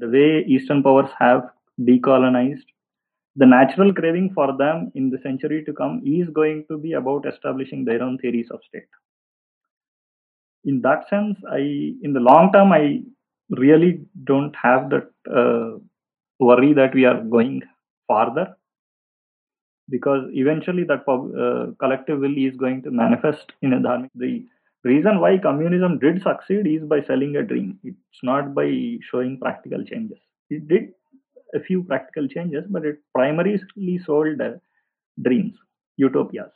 The way Eastern powers have decolonized, the natural craving for them in the century to come is going to be about establishing their own theories of state. In that sense, I, in the long term, I really don't have that uh, worry that we are going farther because eventually that uh, collective will is going to manifest in a dharmic. The reason why communism did succeed is by selling a dream. It's not by showing practical changes. It did a few practical changes, but it primarily sold uh, dreams, utopias.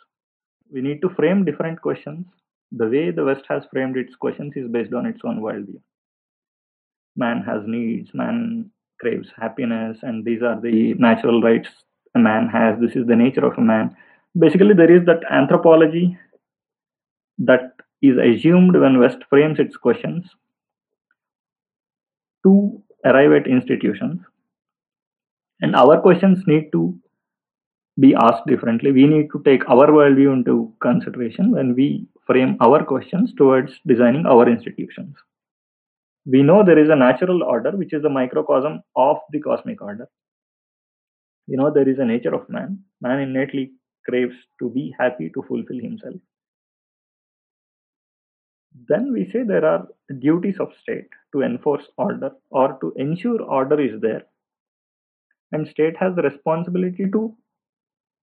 We need to frame different questions. The way the West has framed its questions is based on its own worldview. Man has needs, man craves happiness, and these are the natural rights a man has. This is the nature of a man. Basically, there is that anthropology that is assumed when West frames its questions to arrive at institutions. And our questions need to be asked differently. We need to take our worldview into consideration when we frame our questions towards designing our institutions. We know there is a natural order, which is the microcosm of the cosmic order. We know there is a nature of man. Man innately craves to be happy, to fulfill himself. Then we say there are duties of state to enforce order or to ensure order is there. And state has the responsibility to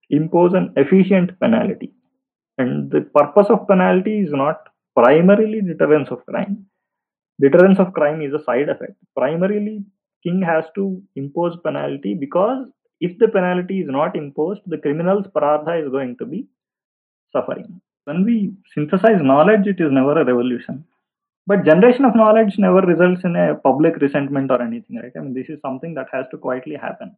impose an efficient penalty. And the purpose of penalty is not primarily deterrence of crime. Deterrence of crime is a side effect. Primarily, king has to impose penalty because if the penalty is not imposed, the criminal's parartha is going to be suffering. When we synthesize knowledge, it is never a revolution. But generation of knowledge never results in a public resentment or anything, right? I mean, this is something that has to quietly happen.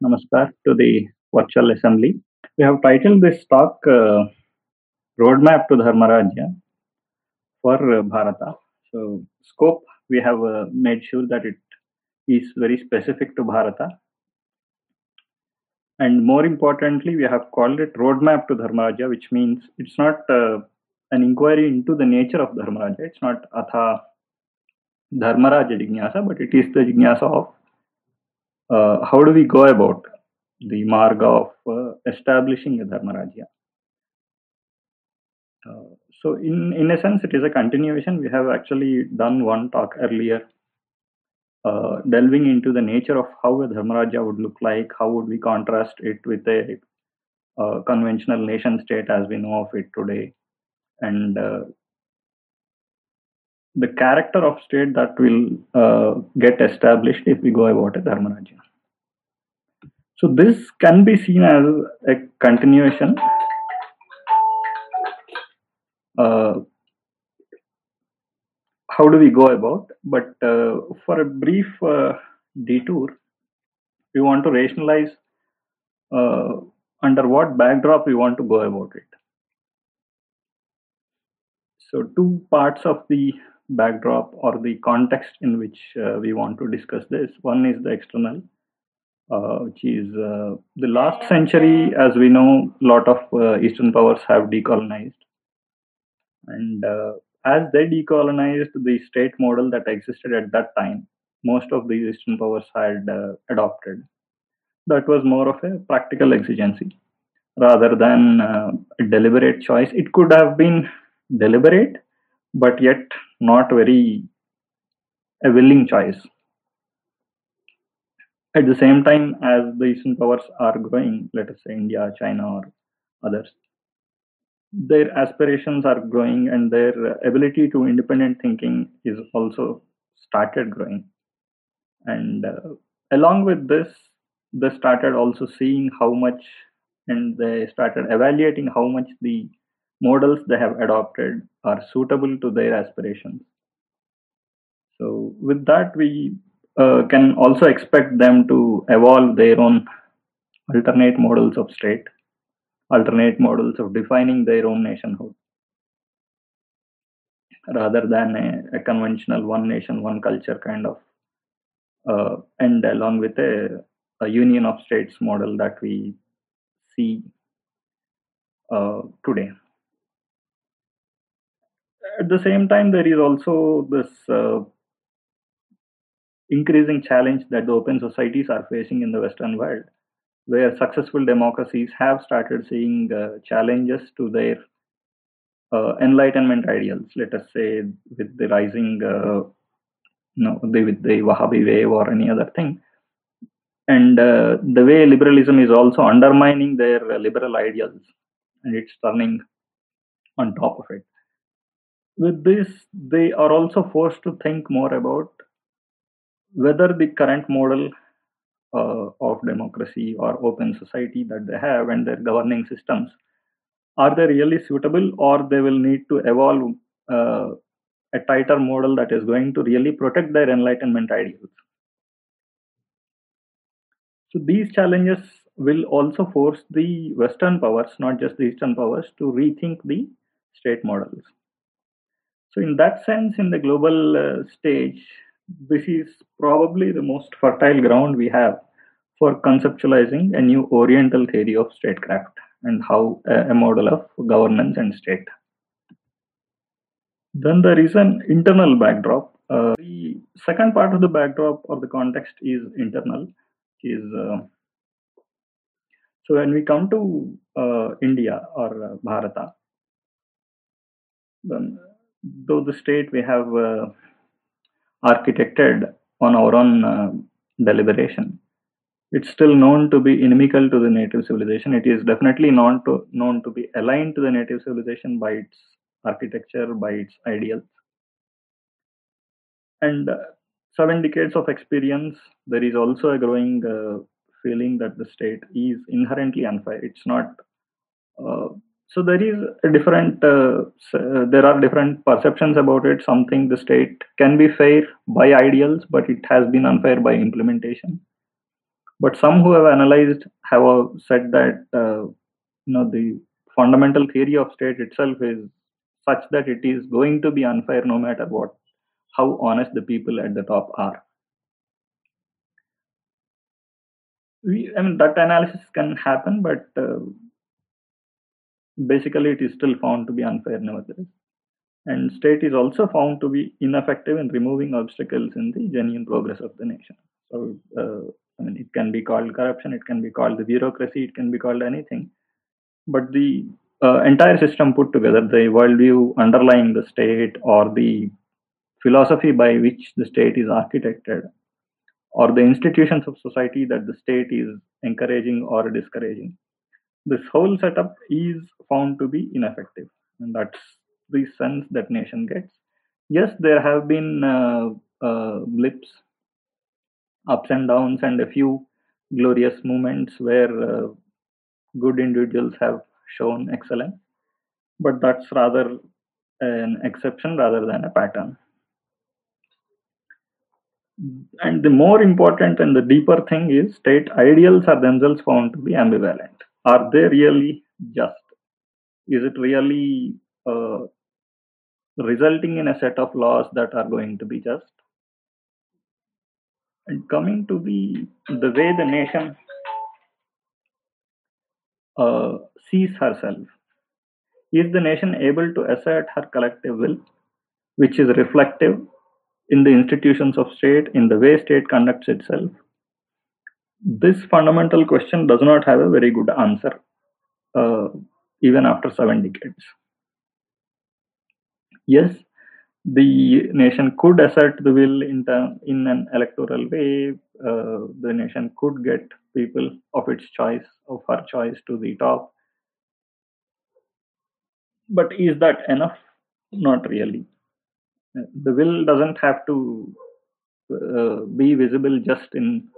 Namaskar to the virtual assembly. We have titled this talk uh, Roadmap to Dharmarajya for uh, Bharata. So, scope we have uh, made sure that it is very specific to Bharata. And more importantly, we have called it Roadmap to Dharmarajya, which means it's not uh, an inquiry into the nature of Dharmarajya. It's not Atha Dharmaraja Jignasa, but it is the Jignasa of uh, how do we go about the marga of uh, establishing a Dharmarajya. Uh, so in in a sense it is a continuation we have actually done one talk earlier uh, delving into the nature of how a dharmaraja would look like how would we contrast it with a conventional nation state as we know of it today. And uh, the character of state that will uh, get established if we go about a dharmaraja. So this can be seen as a continuation uh, how do we go about? But uh, for a brief uh, detour, we want to rationalize uh, under what backdrop we want to go about it. So, two parts of the backdrop or the context in which uh, we want to discuss this. One is the external, uh, which is uh, the last century, as we know, a lot of Eastern powers have decolonized and as they decolonized the state model that existed at that time, most of the Eastern powers had uh, adopted. That was more of a practical exigency rather than uh, a deliberate choice. It could have been deliberate, but yet not very a willing choice. At the same time, as the Eastern powers are growing, let us say India, China, or others, their aspirations are growing and their ability to independent thinking is also started growing. And uh, along with this they started also seeing how much and they started evaluating how much the models they have adopted are suitable to their aspirations. So with that we uh, can also expect them to evolve their own alternate models of state alternate models of defining their own nationhood rather than a, a conventional one nation, one culture kind of, uh, and along with a, a, union of states model that we see uh, today. at the same time, there is also this uh, increasing challenge that the open societies are facing in the Western world, where successful democracies have started seeing uh, challenges to their uh, enlightenment ideals. Let us say with the rising, uh, no, the, with the Wahhabi wave or any other thing, and uh, the way liberalism is also undermining their liberal ideals, and it's turning on top of it. With this, they are also forced to think more about whether the current model uh, of democracy or open society that they have and their governing systems. Are they really suitable or they will need to evolve uh, a tighter model that is going to really protect their enlightenment ideals? So these challenges will also force the western powers not just the eastern powers to rethink the state models. So in that sense in the global uh, stage this is probably the most fertile ground we have for conceptualizing a new Oriental theory of statecraft and how a, model of governance and state. Then there is an internal backdrop. Uh, the second part of the backdrop or the context is internal. Is uh, so when we come to uh, India or uh, Bharata, then though the state we have uh, architected on our own uh, deliberation. It's still known to be inimical to the native civilization. It is definitely known to, known to be aligned to the native civilization by its architecture, by its ideals. And uh, seven decades of experience, there is also a growing uh, feeling that the state is inherently unfair. It's not uh, so there is a different uh, uh, there are different perceptions about it something the state can be fair by ideals but it has been unfair by implementation but some who have analyzed have said that uh, you know the fundamental theory of state itself is such that it is going to be unfair no matter what how honest the people at the top are we, i mean that analysis can happen but uh, basically it is still found to be unfair nevertheless. And state is also found to be ineffective in removing obstacles in the genuine progress of the nation. So, uh, I mean, it can be called corruption, it can be called the bureaucracy, it can be called anything. But the uh, entire system put together, the worldview underlying the state or the philosophy by which the state is architected or the institutions of society that the state is encouraging or discouraging this whole setup is found to be ineffective and that's the sense that nation gets yes there have been uh, uh, blips ups and downs and a few glorious moments where uh, good individuals have shown excellence but that's rather an exception rather than a pattern and the more important and the deeper thing is state ideals are themselves found to be ambivalent are they really just? Is it really uh, resulting in a set of laws that are going to be just? And coming to the the way the nation uh, sees herself, is the nation able to assert her collective will, which is reflective in the institutions of state, in the way state conducts itself, this fundamental question does not have a very good answer, uh, even after seven decades. Yes, the nation could assert the will in, term, in an electoral way. Uh, the nation could get people of its choice, of her choice, to the top. But is that enough? Not really. The will doesn't have to uh, be visible just in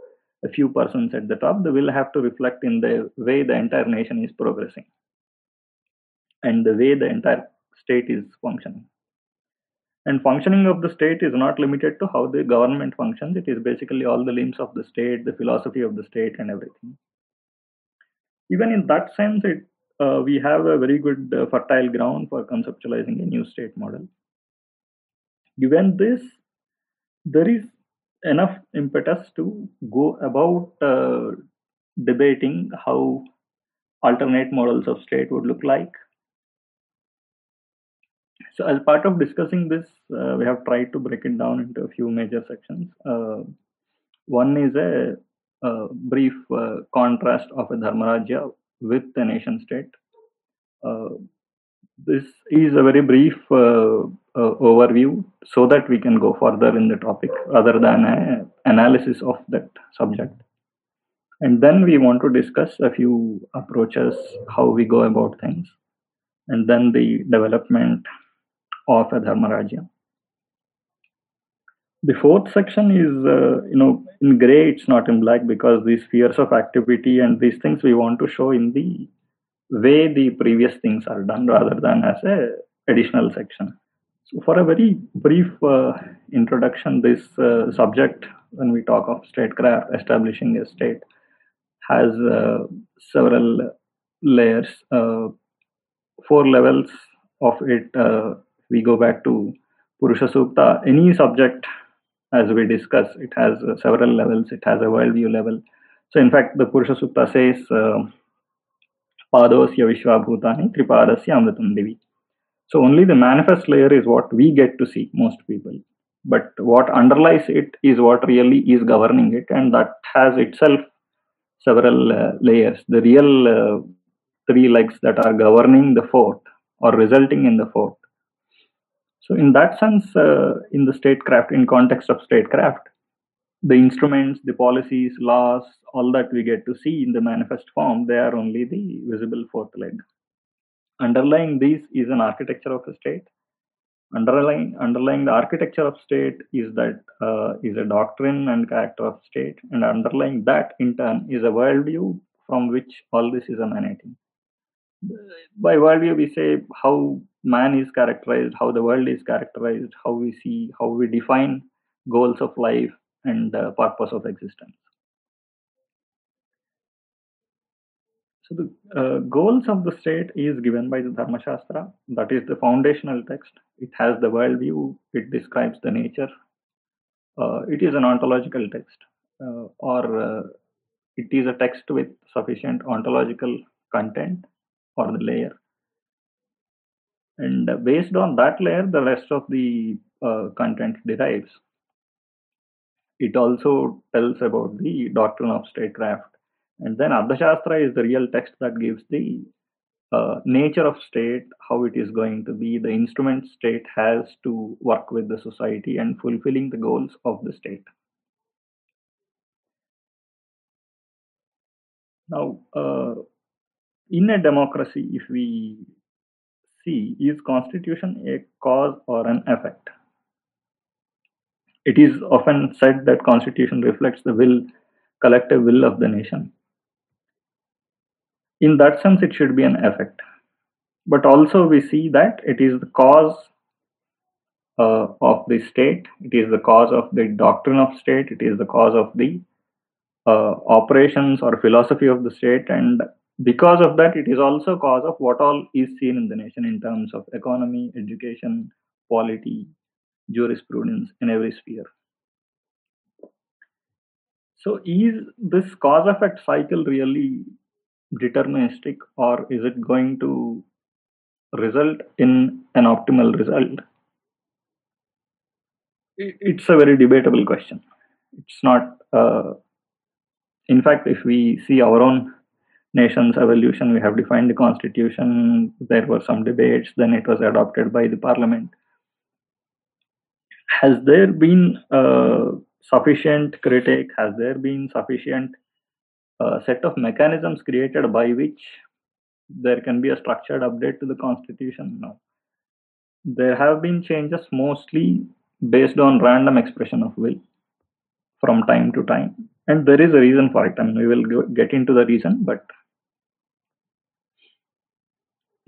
a few persons at the top, The will have to reflect in the way the entire nation is progressing and the way the entire state is functioning. And functioning of the state is not limited to how the government functions, it is basically all the limbs of the state, the philosophy of the state, and everything. Even in that sense, it, uh, we have a very good uh, fertile ground for conceptualizing a new state model. Given this, there is enough impetus to go about uh, debating how alternate models of state would look like. So, as part of discussing this, uh, we have tried to break it down into a few major sections. Uh, one is a, a brief uh, contrast of a Dharmarajya with a nation state. Uh, this is a very brief uh, uh, overview so that we can go further in the topic rather than an analysis of that subject. And then we want to discuss a few approaches, how we go about things, and then the development of a Dharmarajya. The fourth section is, uh, you know, in gray, it's not in black because these spheres of activity and these things we want to show in the way the previous things are done rather than as a additional section. So, for a very brief uh, introduction, this uh, subject, when we talk of statecraft, establishing a state, has uh, several layers, uh, four levels of it. Uh, we go back to Purusha Sukta. Any subject, as we discuss, it has uh, several levels. It has a worldview level. So, in fact, the Purusha Sukta says, Padosya Vishwabhutani Tripadasya Amritam Devi. So only the manifest layer is what we get to see, most people. But what underlies it is what really is governing it, and that has itself several uh, layers. The real uh, three legs that are governing the fourth or resulting in the fourth. So, in that sense, uh, in the statecraft, in context of statecraft, the instruments, the policies, laws, all that we get to see in the manifest form, they are only the visible fourth leg. Underlying these is an architecture of a state. Underlying, underlying the architecture of state is that uh, is a doctrine and character of state, and underlying that in turn is a worldview from which all this is emanating. By worldview, we say how man is characterized, how the world is characterized, how we see, how we define goals of life, and the purpose of existence. So the uh, goals of the state is given by the Dharma Shastra. That is the foundational text. It has the worldview. It describes the nature. Uh, it is an ontological text, uh, or uh, it is a text with sufficient ontological content or the layer. And based on that layer, the rest of the uh, content derives it also tells about the doctrine of statecraft. And then Arthashastra is the real text that gives the uh, nature of state, how it is going to be, the instrument state has to work with the society and fulfilling the goals of the state. Now, uh, in a democracy, if we see, is constitution a cause or an effect? It is often said that constitution reflects the will, collective will of the nation. In that sense, it should be an effect. But also we see that it is the cause uh, of the state, it is the cause of the doctrine of state, it is the cause of the uh, operations or philosophy of the state and because of that it is also cause of what all is seen in the nation in terms of economy education polity jurisprudence in every sphere. So, is this cause effect cycle really deterministic, or is it going to result in an optimal result? It's a very debatable question. It's not, uh, in fact, if we see our own nation's evolution, we have defined the constitution, there were some debates, then it was adopted by the parliament has there been uh, sufficient critique? Has there been sufficient uh, set of mechanisms created by which there can be a structured update to the constitution? No. There have been changes mostly based on random expression of will from time to time, and there is a reason for it. I mean, we will get into the reason, but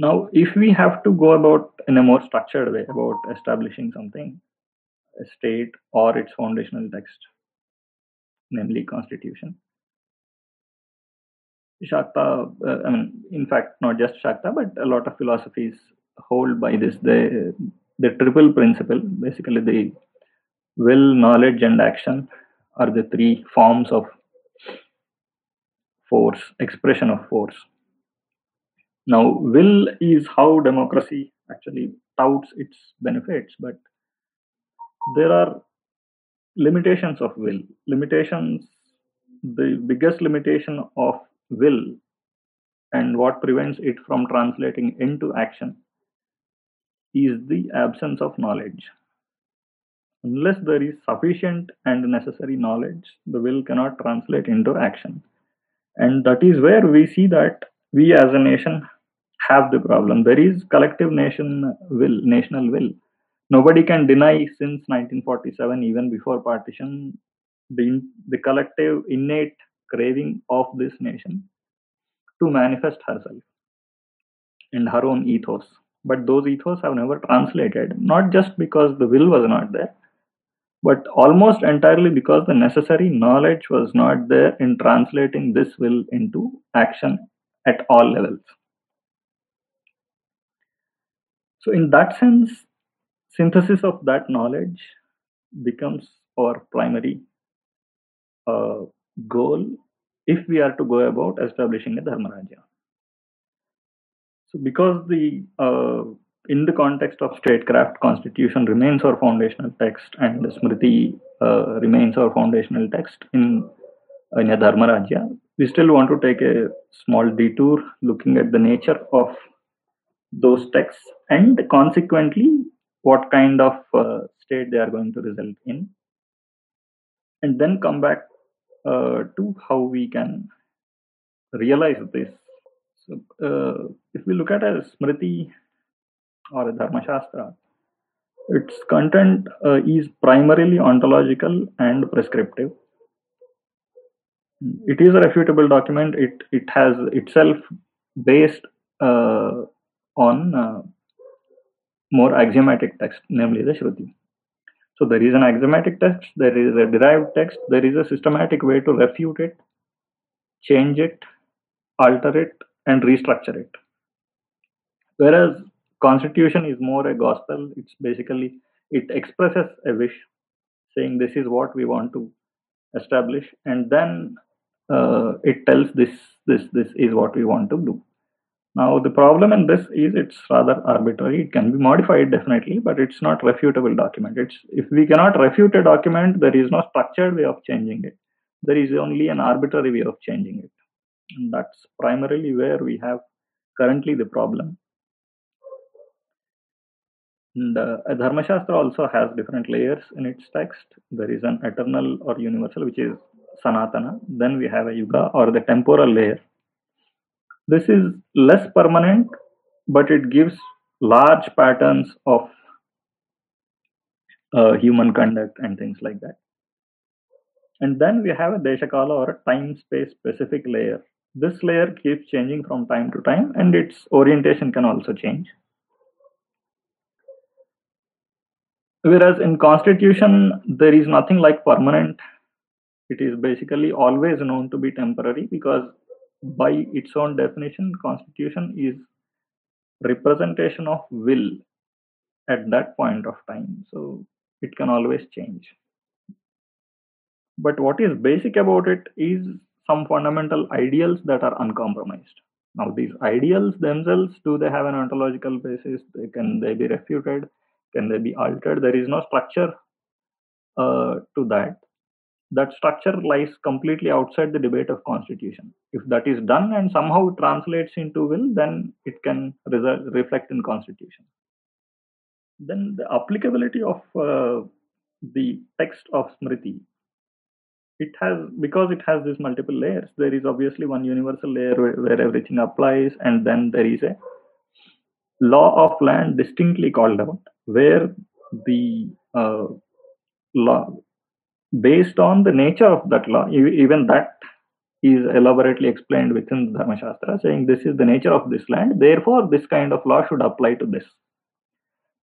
now if we have to go about in a more structured way about establishing something a state or its foundational text, namely constitution. Shakta, uh, I mean, in fact, not just Shakta, but a lot of philosophies hold by this the the triple principle. Basically, the will, knowledge, and action are the three forms of force, expression of force. Now, will is how democracy actually touts its benefits, but there are limitations of will. Limitations, the biggest limitation of will and what prevents it from translating into action is the absence of knowledge. Unless there is sufficient and necessary knowledge, the will cannot translate into action. And that is where we see that we as a nation have the problem. There is collective nation will, national will. Nobody can deny since 1947, even before partition, the, the collective innate craving of this nation to manifest herself in her own ethos. But those ethos have never translated, not just because the will was not there, but almost entirely because the necessary knowledge was not there in translating this will into action at all levels. So, in that sense, synthesis of that knowledge becomes our primary uh, goal if we are to go about establishing a dharmarajya. So, because the uh, in the context of statecraft, constitution remains our foundational text, and Smriti uh, remains our foundational text in in a dharmarajya. We still want to take a small detour looking at the nature of those texts and consequently what kind of uh, state they are going to result in and then come back uh, to how we can realize this. So, uh, if we look at a Smriti or a Dharma Shastra, its content uh, is primarily ontological and prescriptive. It is a refutable document. It it has itself based uh, on uh, more axiomatic text, namely the Shruti. So there is an axiomatic text, there is a derived text, there is a systematic way to refute it, change it, alter it, and restructure it. Whereas constitution is more a gospel, it's basically it expresses a wish, saying this is what we want to establish, and then uh, it tells this this this is what we want to do. Now, the problem in this is it's rather arbitrary. It can be modified definitely, but it's not refutable document. It's if we cannot refute a document, there is no structured way of changing it. There is only an arbitrary way of changing it. And that's primarily where we have currently the problem. And uh, Dharma Shastra also has different layers in its text. There is an eternal or universal, which is Sanatana. Then we have a Yuga or the temporal layer, this is less permanent, but it gives large patterns of uh, human conduct and things like that. And then we have a Deshakala or a time space specific layer. This layer keeps changing from time to time and its orientation can also change. Whereas in constitution, there is nothing like permanent. It is basically always known to be temporary because by its own definition, constitution is representation of will at that point of time. So it can always change. But what is basic about it is some fundamental ideals that are uncompromised. Now, these ideals themselves, do they have an ontological basis? They, can they be refuted? Can they be altered? There is no structure uh, to that that structure lies completely outside the debate of constitution. If that is done and somehow translates into will then it can result, reflect in constitution. Then the applicability of uh, the text of smriti it has because it has these multiple layers there is obviously one universal layer where, where everything applies and then there is a law of land distinctly called out where the uh, law based on the nature of that law, even that is elaborately explained within the Dharma Shastra, saying this is the nature of this land, therefore this kind of law should apply to this.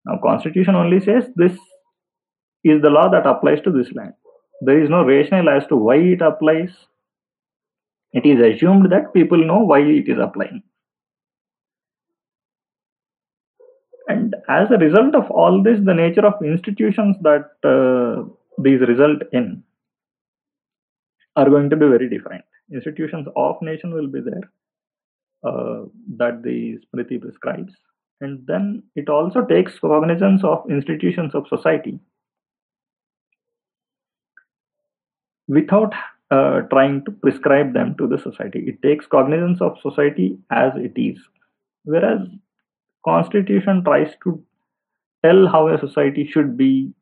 Now, Constitution only says this is the law that applies to this land. There is no rationale as to why it applies. It is assumed that people know why it is applying. And as a result of all this, the nature of institutions that uh, these result in are going to be very different. Institutions of nation will be there uh, that the Smriti prescribes, and then it also takes cognizance of institutions of society without uh, trying to prescribe them to the society. It takes cognizance of society as it is, whereas constitution tries to tell how a society should be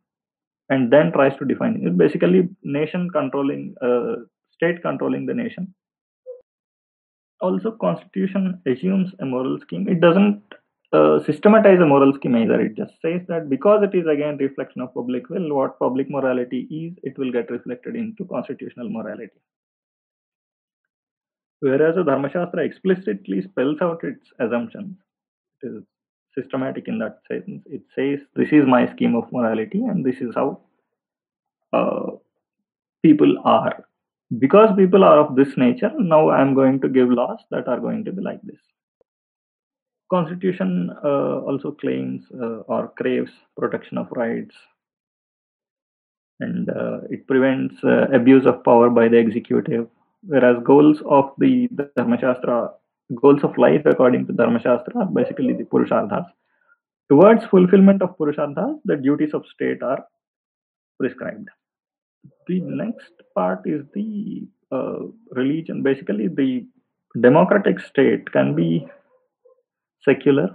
and then tries to define it. Basically, nation controlling, uh, state controlling the nation. Also, constitution assumes a moral scheme. It doesn't uh, systematize a moral scheme either. It just says that because it is again reflection of public will, what public morality is, it will get reflected into constitutional morality. Whereas the Dharma Dharmashastra explicitly spells out its assumptions, it is systematic in that sense. It says, This is my scheme of morality, and this is how uh, people are. Because people are of this nature, now I am going to give laws that are going to be like this. Constitution uh, also claims uh, or craves protection of rights, and uh, it prevents uh, abuse of power by the executive. Whereas goals of the, Dharmashastra, goals of life according to Dharmashastra, are basically the Purusharthas. Towards fulfillment of Purusharthas, the duties of state are prescribed. The next part is the uh, religion. Basically, the democratic state can be secular.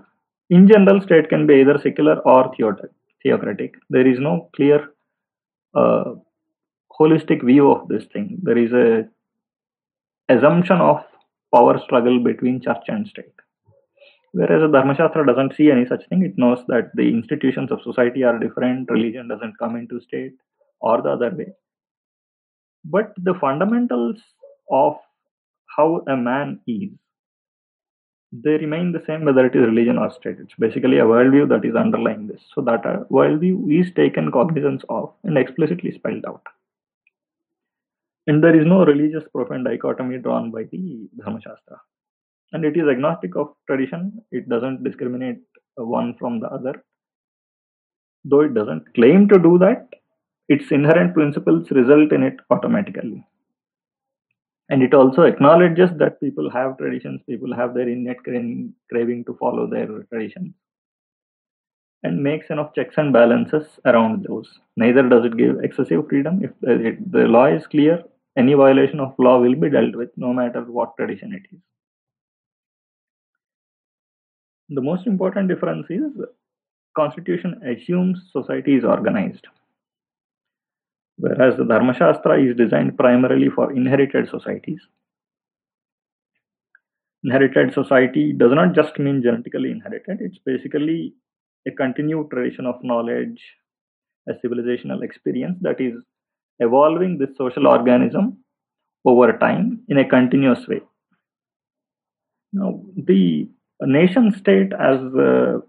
In general, state can be either secular or theocratic. There is no clear uh, holistic view of this thing. There is a assumption of power struggle between church and state. Whereas the Dharmashastra doesn't see any such thing. It knows that the institutions of society are different, religion doesn't come into state, or the other way. But the fundamentals of how a man is they remain the same whether it is religion or state. It's basically a worldview that is underlying this. So that a worldview is taken cognizance of and explicitly spelled out. And there is no religious profane dichotomy drawn by the Dharmashastra. And it is agnostic of tradition. It doesn't discriminate uh, one from the other. Though it doesn't claim to do that, its inherent principles result in it automatically and it also acknowledges that people have traditions people have their innate craving to follow their traditions and makes enough checks and balances around those neither does it give excessive freedom if the law is clear any violation of law will be dealt with no matter what tradition it is the most important difference is constitution assumes society is organized whereas the Dharmashastra is designed primarily for inherited societies. Inherited society does not just mean genetically inherited, it's basically a continued tradition of knowledge, a civilizational experience that is evolving this social organism over time in a continuous way. Now, the nation state, as uh,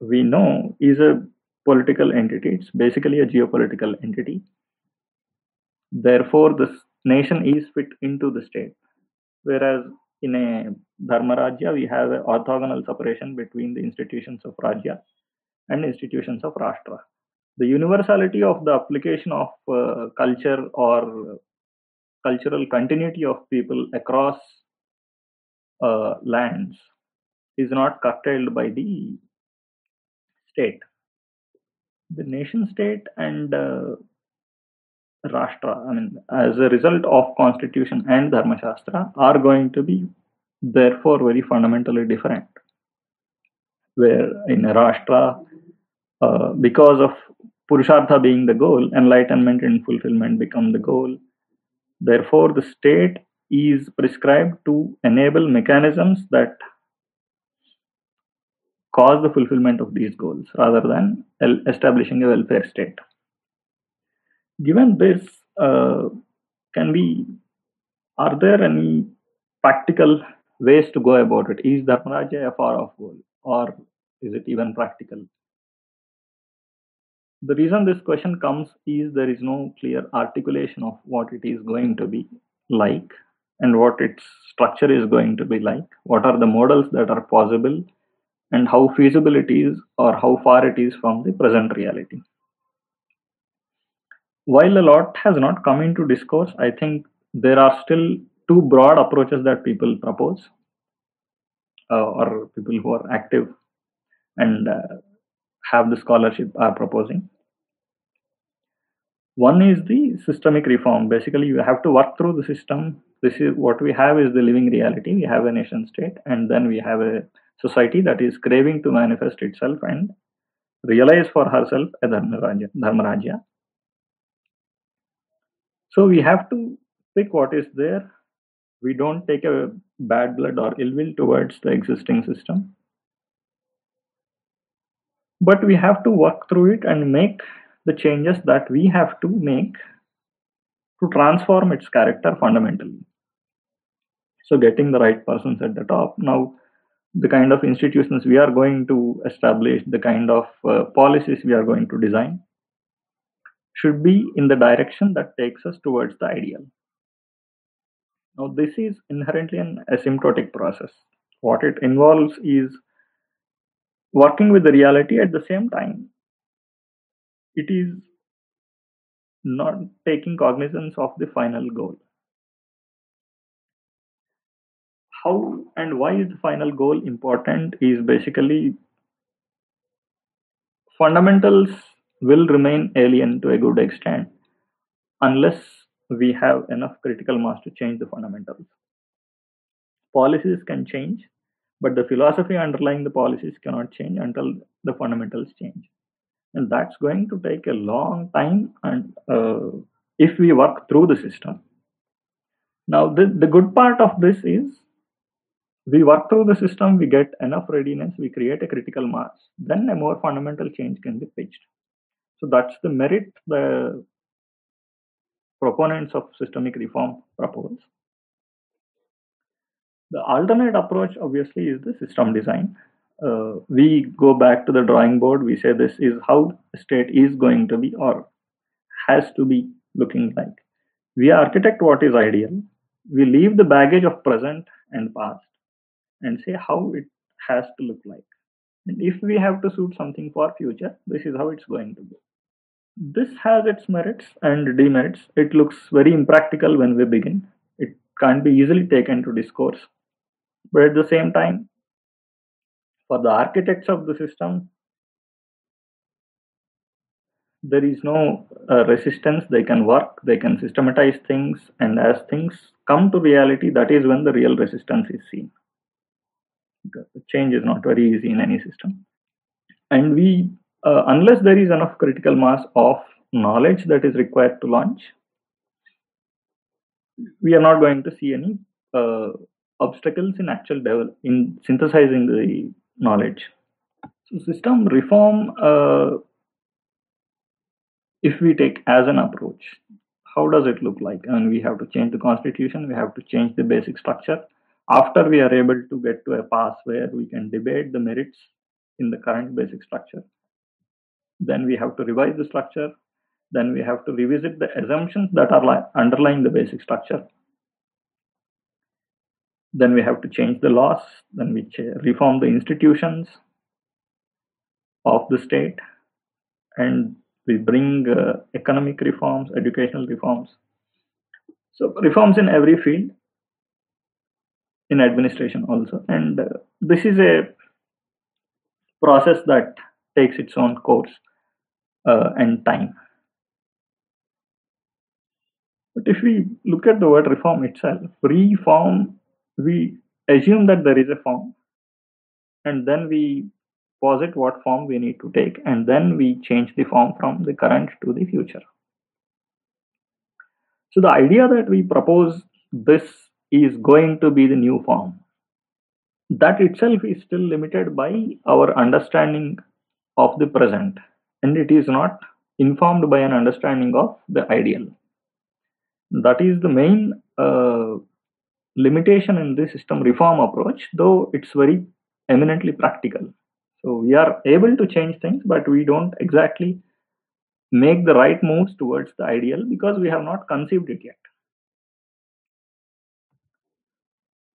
we know, is a political entity. It's basically a geopolitical entity Therefore, the nation is fit into the state. Whereas in a Dharma Rajya, we have an orthogonal separation between the institutions of Rajya and institutions of Rashtra. The universality of the application of uh, culture or cultural continuity of people across uh, lands is not curtailed by the state. The nation state and uh, Rashtra, I mean, as a result of Constitution and Dharma Shastra, are going to be therefore very fundamentally different. Where in Rashtra, uh, because of Purushartha being the goal, enlightenment and fulfillment become the goal. Therefore, the state is prescribed to enable mechanisms that cause the fulfillment of these goals rather than establishing a welfare state. Given this, uh, can we, are there any practical ways to go about it? Is Dharmarajya a far off goal or is it even practical? The reason this question comes is there is no clear articulation of what it is going to be like and what its structure is going to be like. What are the models that are possible and how feasible it is or how far it is from the present reality. While a lot has not come into discourse, I think there are still two broad approaches that people propose uh, or people who are active and uh, have the scholarship are proposing. One is the systemic reform. Basically, you have to work through the system. This is what we have is the living reality. We have a nation state, and then we have a society that is craving to manifest itself and realize for herself a dharmarajya. So we have to pick what is there. We don't take a bad blood or ill will towards the existing system. But we have to work through it and make the changes that we have to make to transform its character fundamentally. So, getting the right persons at the top. Now, the kind of institutions we are going to establish, the kind of uh, policies we are going to design, should be in the direction that takes us towards the ideal. Now, this is inherently an asymptotic process. What it involves is working with the reality at the same time. It is not taking cognizance of the final goal. How and why is the final goal important is basically fundamentals will remain alien to a good extent unless we have enough critical mass to change the fundamentals. Policies can change, but the philosophy underlying the policies cannot change until the fundamentals change. And that's going to take a long time, and uh, if we work through the system. Now, the, the good part of this is we work through the system, we get enough readiness, we create a critical mass, then a more fundamental change can be pitched. So that's the merit the proponents of systemic reform propose. The alternate approach, obviously, is the system design. Uh, we go back to the drawing board. We say this is how state is going to be or has to be looking like. We architect what is ideal. We leave the baggage of present and past and say how it has to look like. And if we have to suit something for future, this is how it's going to be. This has its merits and demerits. It looks very impractical when we begin. It can't be easily taken to discourse. But at the same time, for the architects of the system, there is no uh, resistance. They can work, they can systematize things, and as things come to reality, that is when the real resistance is seen. The change is not very easy in any system. And we uh, unless there is enough critical mass of knowledge that is required to launch, we are not going to see any uh, obstacles in actual develop in synthesizing the knowledge. So system reform, uh, if we take as an approach, how does it look like? And we have to change the constitution, we have to change the basic structure. After we are able to get to a pass where we can debate the merits in the current basic structure, then we have to revise the structure then we have to revisit the assumptions that are li- underlying the basic structure then we have to change the laws then we reform the institutions of the state and we bring uh, economic reforms educational reforms so reforms in every field in administration also and uh, this is a process that takes its own course uh, and time. But if we look at the word reform itself, reform, we assume that there is a form, and then we posit what form we need to take, and then we change the form from the current to the future. So the idea that we propose this is going to be the new form, that itself is still limited by our understanding of the present and it is not informed by an understanding of the ideal. That is the main uh, limitation in the system reform approach, though it's very eminently practical. So we are able to change things, but we don't exactly make the right moves towards the ideal because we have not conceived it yet.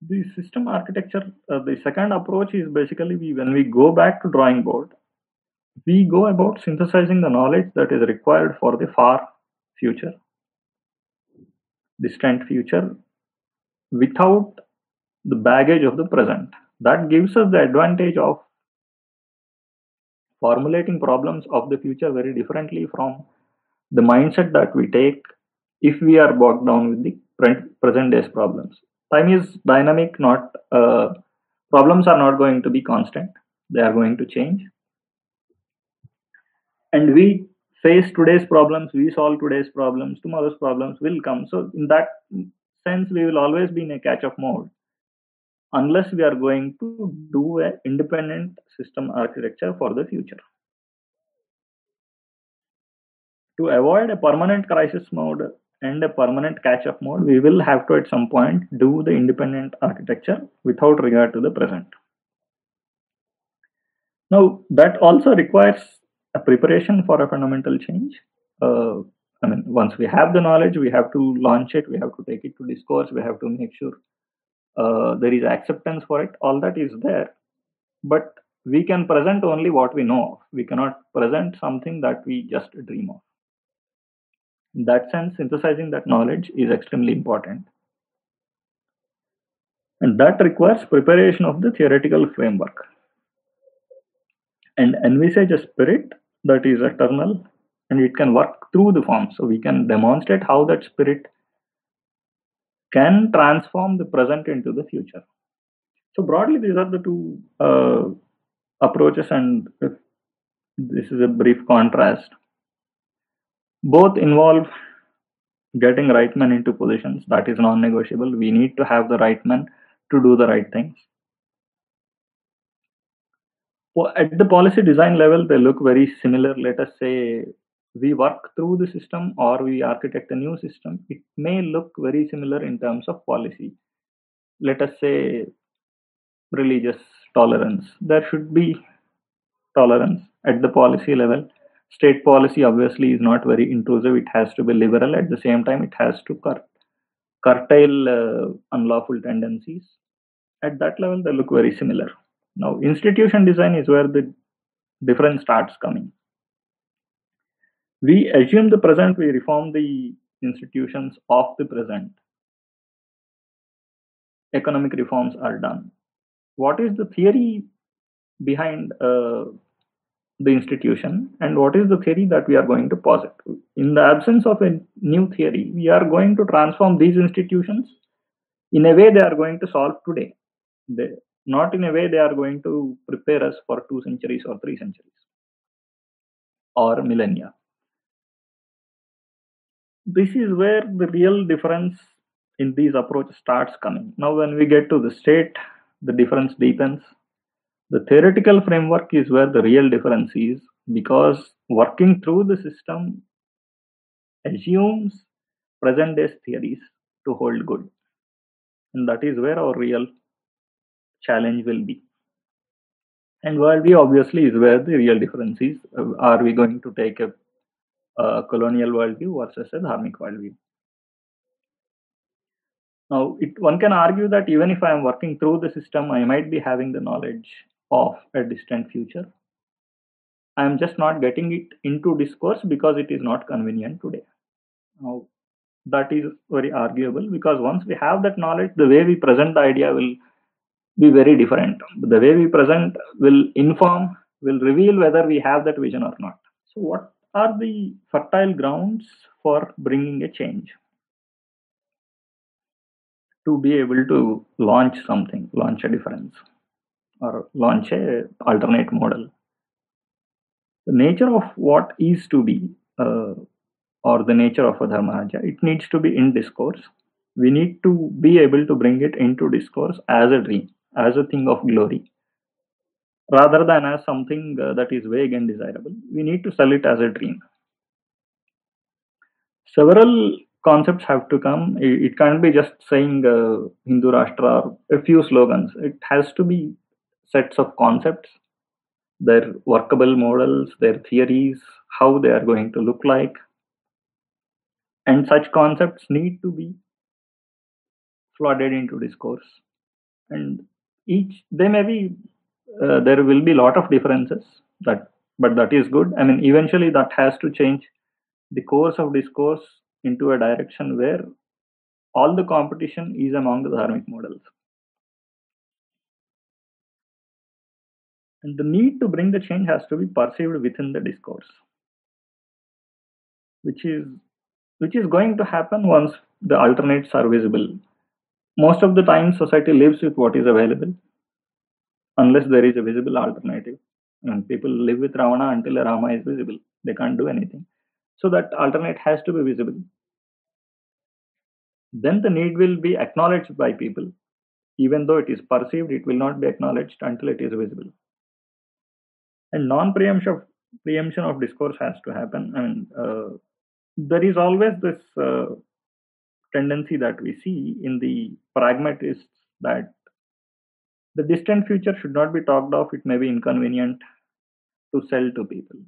The system architecture, uh, the second approach is basically we, when we go back to drawing board, we go about synthesizing the knowledge that is required for the far future, distant future, without the baggage of the present. That gives us the advantage of formulating problems of the future very differently from the mindset that we take if we are bogged down with the present day's problems. Time is dynamic, not uh, problems are not going to be constant, they are going to change. And we face today's problems, we solve today's problems, tomorrow's problems will come. So, in that sense, we will always be in a catch up mode unless we are going to do an independent system architecture for the future. To avoid a permanent crisis mode and a permanent catch up mode, we will have to at some point do the independent architecture without regard to the present. Now, that also requires a preparation for a fundamental change. Uh, I mean, once we have the knowledge, we have to launch it, we have to take it to discourse, we have to make sure uh, there is acceptance for it. All that is there but we can present only what we know of. We cannot present something that we just dream of. In that sense synthesizing that knowledge is extremely important. And that requires preparation of the theoretical framework. And envisage a spirit that is eternal and it can work through the form so we can demonstrate how that spirit can transform the present into the future. So, broadly, these are the two uh, approaches, and this is a brief contrast. Both involve getting right men into positions, that is non negotiable. We need to have the right men to do the right things. Well, at the policy design level, they look very similar. Let us say we work through the system or we architect a new system, it may look very similar in terms of policy. Let us say religious tolerance. There should be tolerance at the policy level. State policy obviously is not very intrusive, it has to be liberal. At the same time, it has to cur- curtail uh, unlawful tendencies. At that level, they look very similar. Now, institution design is where the difference starts coming we assume the present, we reform the institutions of the present. Economic reforms are done. What is the theory behind uh, the institution and what is the theory that we are going to posit? In the absence of a new theory, we are going to transform these institutions in a way they are going to solve today. They, not in a way they are going to prepare us for two centuries or three centuries or millennia this is where the real difference in these approaches starts coming. Now, when we get to the state, the difference deepens. The theoretical framework is where the real difference is because working through the system assumes present day theories to hold good. And that is where our real challenge will be. And worldview obviously is where the real difference is. Uh, are we going to take a uh, colonial worldview versus a dharmic worldview. Now, it, one can argue that even if I am working through the system, I might be having the knowledge of a distant future. I am just not getting it into discourse because it is not convenient today. Now, that is very arguable because once we have that knowledge, the way we present the idea will be very different. The way we present will inform, will reveal whether we have that vision or not. So, what are the fertile grounds for bringing a change? To be able to launch something launch a difference or launch a alternate model. The nature of what is to be uh, or the nature of a dharmarajya it needs to be in discourse. We need to be able to bring it into discourse as a dream as a thing of glory rather than as something uh, that is vague and desirable. We need to sell it as a dream. Several concepts have to come. It, can't be just saying uh, Hindu Rashtra or a few slogans. It has to be sets of concepts, their workable models, their theories, how they are going to look like. And such concepts need to be flooded into discourse. And each, they may be uh, there will be a lot of differences that but that is good. I mean eventually that has to change the course of discourse into a direction where all the competition is among the dharmic models. And the need to bring the change has to be perceived within the discourse, which is which is going to happen once the alternates are visible. Most of the time, society lives with what is available, unless there is a visible alternative. And people live with Ravana until Rama is visible. They can't do anything. So that alternate has to be visible. Then the need will be acknowledged by people. Even though it is perceived, it will not be acknowledged until it is visible. And of, preemption of discourse has to happen. And uh, there is always this uh, tendency that we see in the pragmatists that the distant future should not be talked of. It may be inconvenient to sell to people.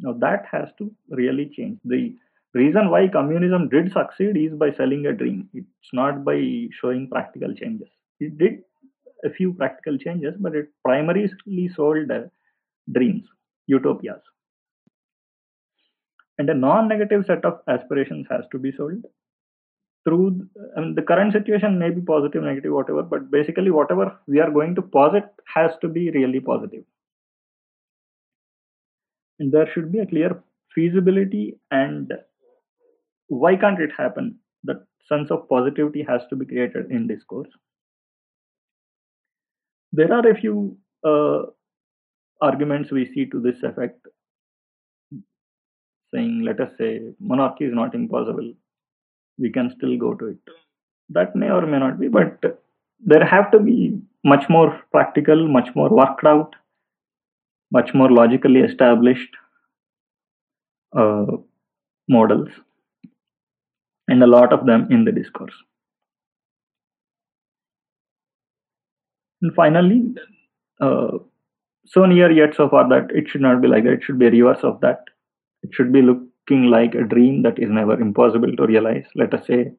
Now that has to really change. The reason why communism did succeed is by selling a dream. It's not by showing practical changes. It did a few practical changes, but it primarily sold uh, dreams, utopias. And a non-negative set of aspirations has to be sold through I mean, the current situation may be positive, negative, whatever, but basically whatever we are going to posit has to be really positive. And there should be a clear feasibility and why can't it happen? That sense of positivity has to be created in discourse. There are a few uh, arguments we see to this effect, saying, let us say, monarchy is not impossible. We can still go to it. That may or may not be, but there have to be much more practical, much more worked out, much more logically established uh, models and a lot of them in the discourse. And finally, uh, so near yet so far that it should not be like that. It should be reverse of that. It should be looking like a dream that is never impossible to realize. Let us say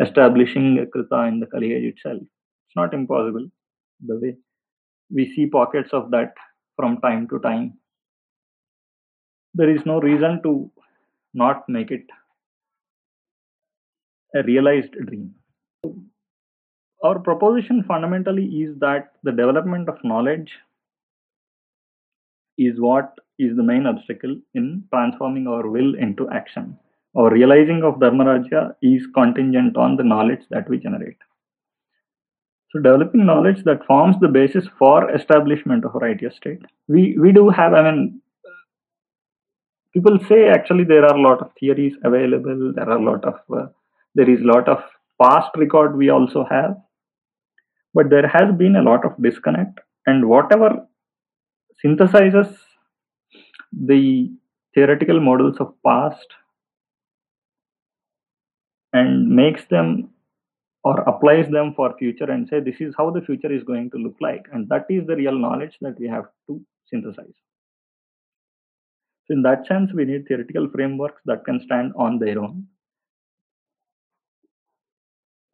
establishing Krita in the Kali age itself. It's not impossible. The way we see pockets of that from time to time. There is no reason to not make it a realized dream. Our proposition fundamentally is that the development of knowledge is what is the main obstacle in transforming our will into action. Our realizing of Dharmarajya is contingent on the knowledge that we generate. So, developing knowledge that forms the basis for establishment of a righteous state. We we do have. I mean, people say actually there are a lot of theories available. There are a lot of uh, there is a lot of past record we also have but there has been a lot of disconnect and whatever synthesizes the theoretical models of past and makes them or applies them for future and say this is how the future is going to look like and that is the real knowledge that we have to synthesize so in that sense we need theoretical frameworks that can stand on their own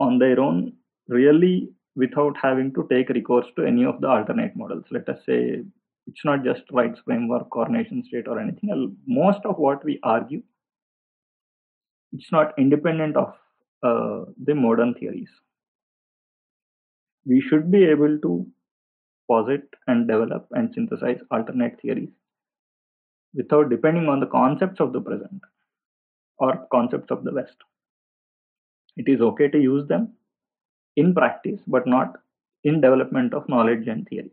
on their own really without having to take recourse to any of the alternate models. Let us say it's not just rights framework or nation state or anything. Most of what we argue, it's not independent of uh, the modern theories. We should be able to posit and develop and synthesize alternate theories without depending on the concepts of the present or concepts of the West it is okay to use them in practice but not in development of knowledge and theory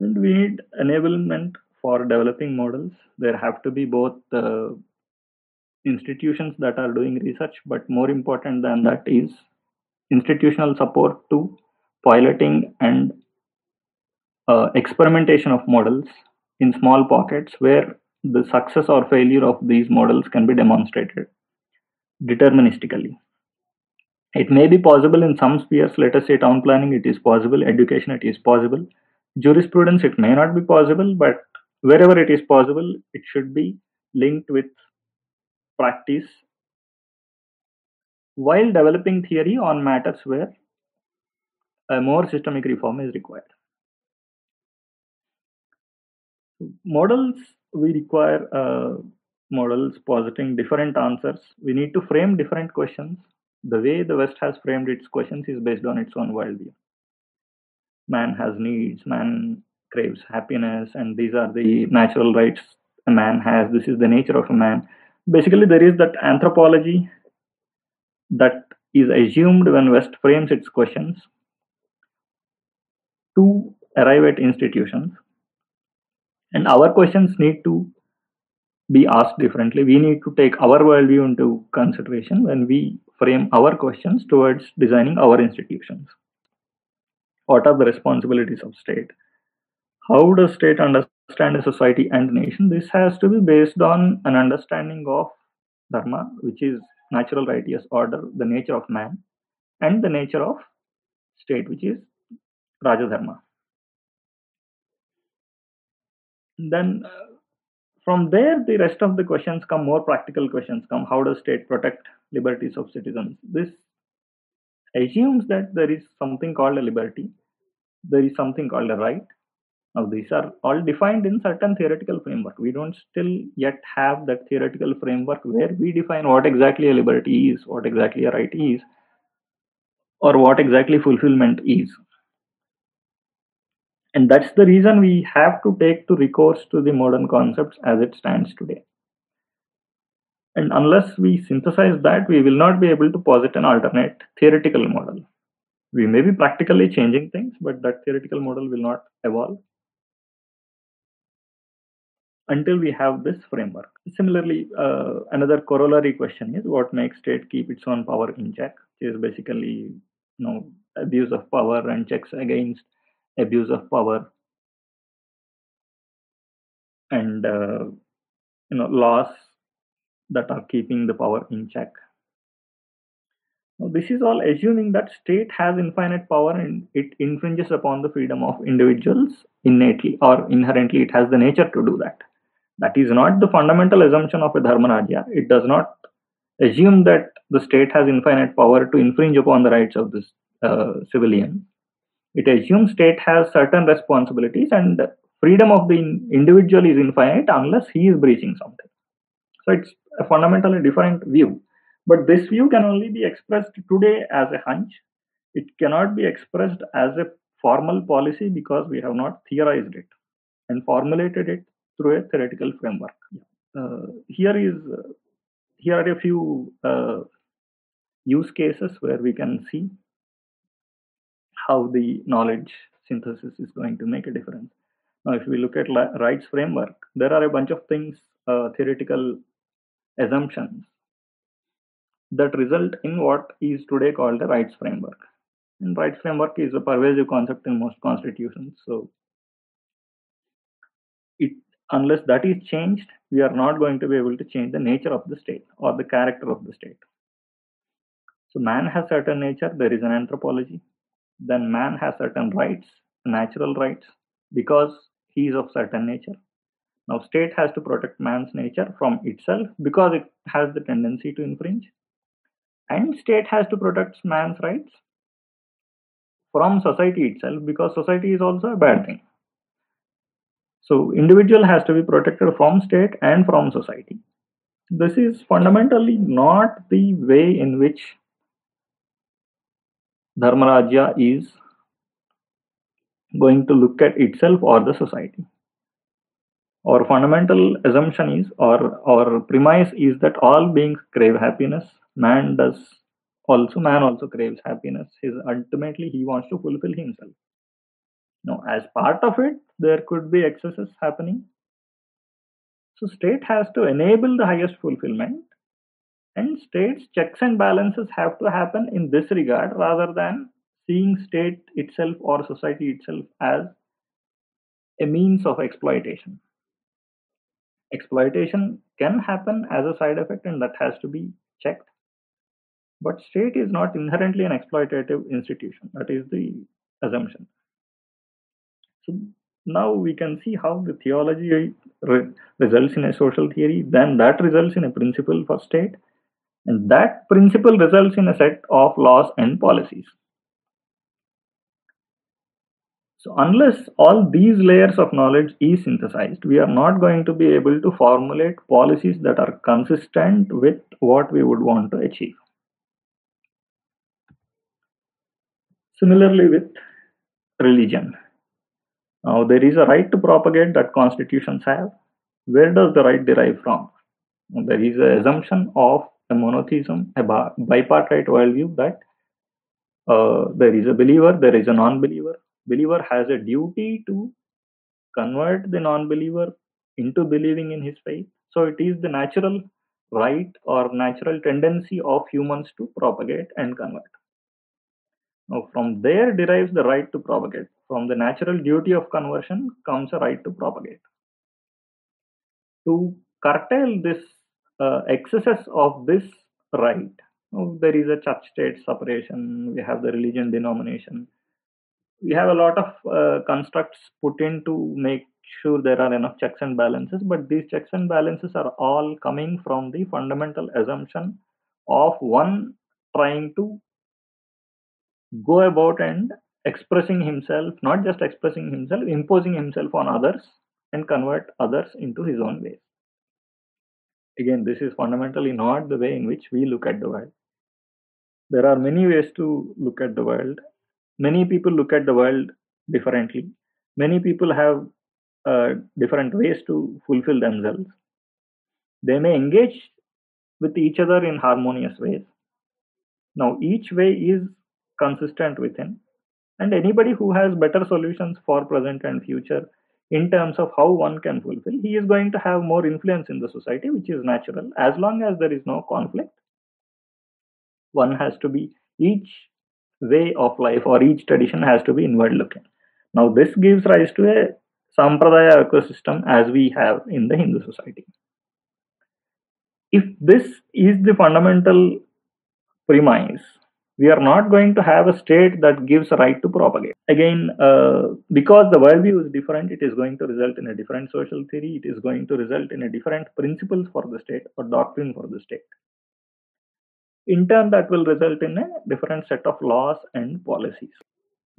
and we need enablement for developing models there have to be both uh, institutions that are doing research but more important than that is institutional support to piloting and uh, experimentation of models in small pockets where the success or failure of these models can be demonstrated deterministically. It may be possible in some spheres, let us say town planning, it is possible, education, it is possible. Jurisprudence, it may not be possible, but wherever it is possible, it should be linked with practice while developing theory on matters where a more systemic reform is required. Models we require uh, models positing different answers. We need to frame different questions. The way the West has framed its questions is based on its own worldview. Man has needs, man craves happiness, and these are the natural rights a man has. This is the nature of a man. Basically, there is that anthropology that is assumed when West frames its questions to arrive at institutions. And our questions need to be asked differently. We need to take our worldview into consideration when we frame our questions towards designing our institutions. What are the responsibilities of state? How does state understand a society and nation? This has to be based on an understanding of dharma, which is natural righteous order, the nature of man, and the nature of state, which is rajadharma Then uh, from there, the rest of the questions come, more practical questions come. How does state protect liberties of citizens? This assumes that there is something called a liberty, there is something called a right. Now, these are all defined in certain theoretical framework. We don't still yet have that theoretical framework where we define what exactly a liberty is, what exactly a right is, or what exactly fulfillment is and that's the reason we have to take to recourse to the modern concepts as it stands today and unless we synthesize that we will not be able to posit an alternate theoretical model we may be practically changing things but that theoretical model will not evolve until we have this framework. Similarly uh, another corollary question is what makes state keep its own power in check is basically you know abuse of power and checks against abuse of power. And uh, you know laws that are keeping the power in check this is all assuming that state has infinite power and it infringes upon the freedom of individuals innately or inherently it has the nature to do that that is not the fundamental assumption of a dharmarajya it does not assume that the state has infinite power to infringe upon the rights of the uh, civilian it assumes state has certain responsibilities and freedom of the individual is infinite unless he is breaching something. So it's a fundamentally different view. But this view can only be expressed today as a hunch. It cannot be expressed as a formal policy because we have not theorized it and formulated it through a theoretical framework. Uh, here is uh, here are a few uh, use cases where we can see how the knowledge synthesis is going to make a difference. Now, if we look at rights framework, there are a bunch of things, uh, theoretical assumptions that result in what is today called the rights framework. And rights framework is a pervasive concept in most constitutions. So, it unless that is changed, we are not going to be able to change the nature of the state or the character of the state. So, man has certain nature. There is an anthropology then man has certain rights, natural rights, because he is of certain nature. Now, state has to protect man's nature from itself because it has the tendency to infringe, and state has to protect man's rights from society itself because society is also a bad thing. So, individual has to be protected from state and from society. This is fundamentally not the way in which Dharmarajya is going to look at itself or the society. Our fundamental assumption is, or our premise is that all beings crave happiness. Man does also, man also craves happiness. His ultimately he wants to fulfill himself. Now, as part of it, there could be excesses happening. So, state has to enable the highest fulfillment and states checks and balances have to happen in this regard rather than seeing state itself or society itself as a means of exploitation exploitation can happen as a side effect and that has to be checked but state is not inherently an exploitative institution that is the assumption so now we can see how the theology re- results in a social theory then that results in a principle for state and that principle results in a set of laws and policies. So, unless all these layers of knowledge is synthesized, we are not going to be able to formulate policies that are consistent with what we would want to achieve. Similarly, with religion. Now, there is a right to propagate that constitutions have. Where does the right derive from? There is an assumption of a monotheism, a bipartite worldview that uh, there is a believer, there is a non believer. Believer has a duty to convert the non believer into believing in his faith. So, it is the natural right or natural tendency of humans to propagate and convert. Now, from there derives the right to propagate. From the natural duty of conversion comes a right to propagate. To curtail this uh, excesses of this right, there is a church state separation, we have the religion denomination, we have a lot of uh, constructs put in to make sure there are enough checks and balances, but these checks and balances are all coming from the fundamental assumption of one trying to go about and expressing himself, not just expressing himself, imposing himself on others and convert others into his own ways. Again, this is fundamentally not the way in which we look at the world. There are many ways to look at the world. Many people look at the world differently. Many people have uh, different ways to fulfill themselves. They may engage with each other in harmonious ways. Now, each way is consistent within. And anybody who has better solutions for present and future in terms of how one can fulfill he is going to have more influence in the society which is natural. As long as there is no conflict one has to be each way of life or each tradition has to be inward looking. Now this gives rise to a sampradaya ecosystem as we have in the hindu society. If this is the fundamental premise we are not going to have a state that gives a right to propagate. Again, uh, because the worldview is different, it is going to result in a different social theory, it is going to result in a different principles for the state or doctrine for the state. In turn, that will result in a different set of laws and policies.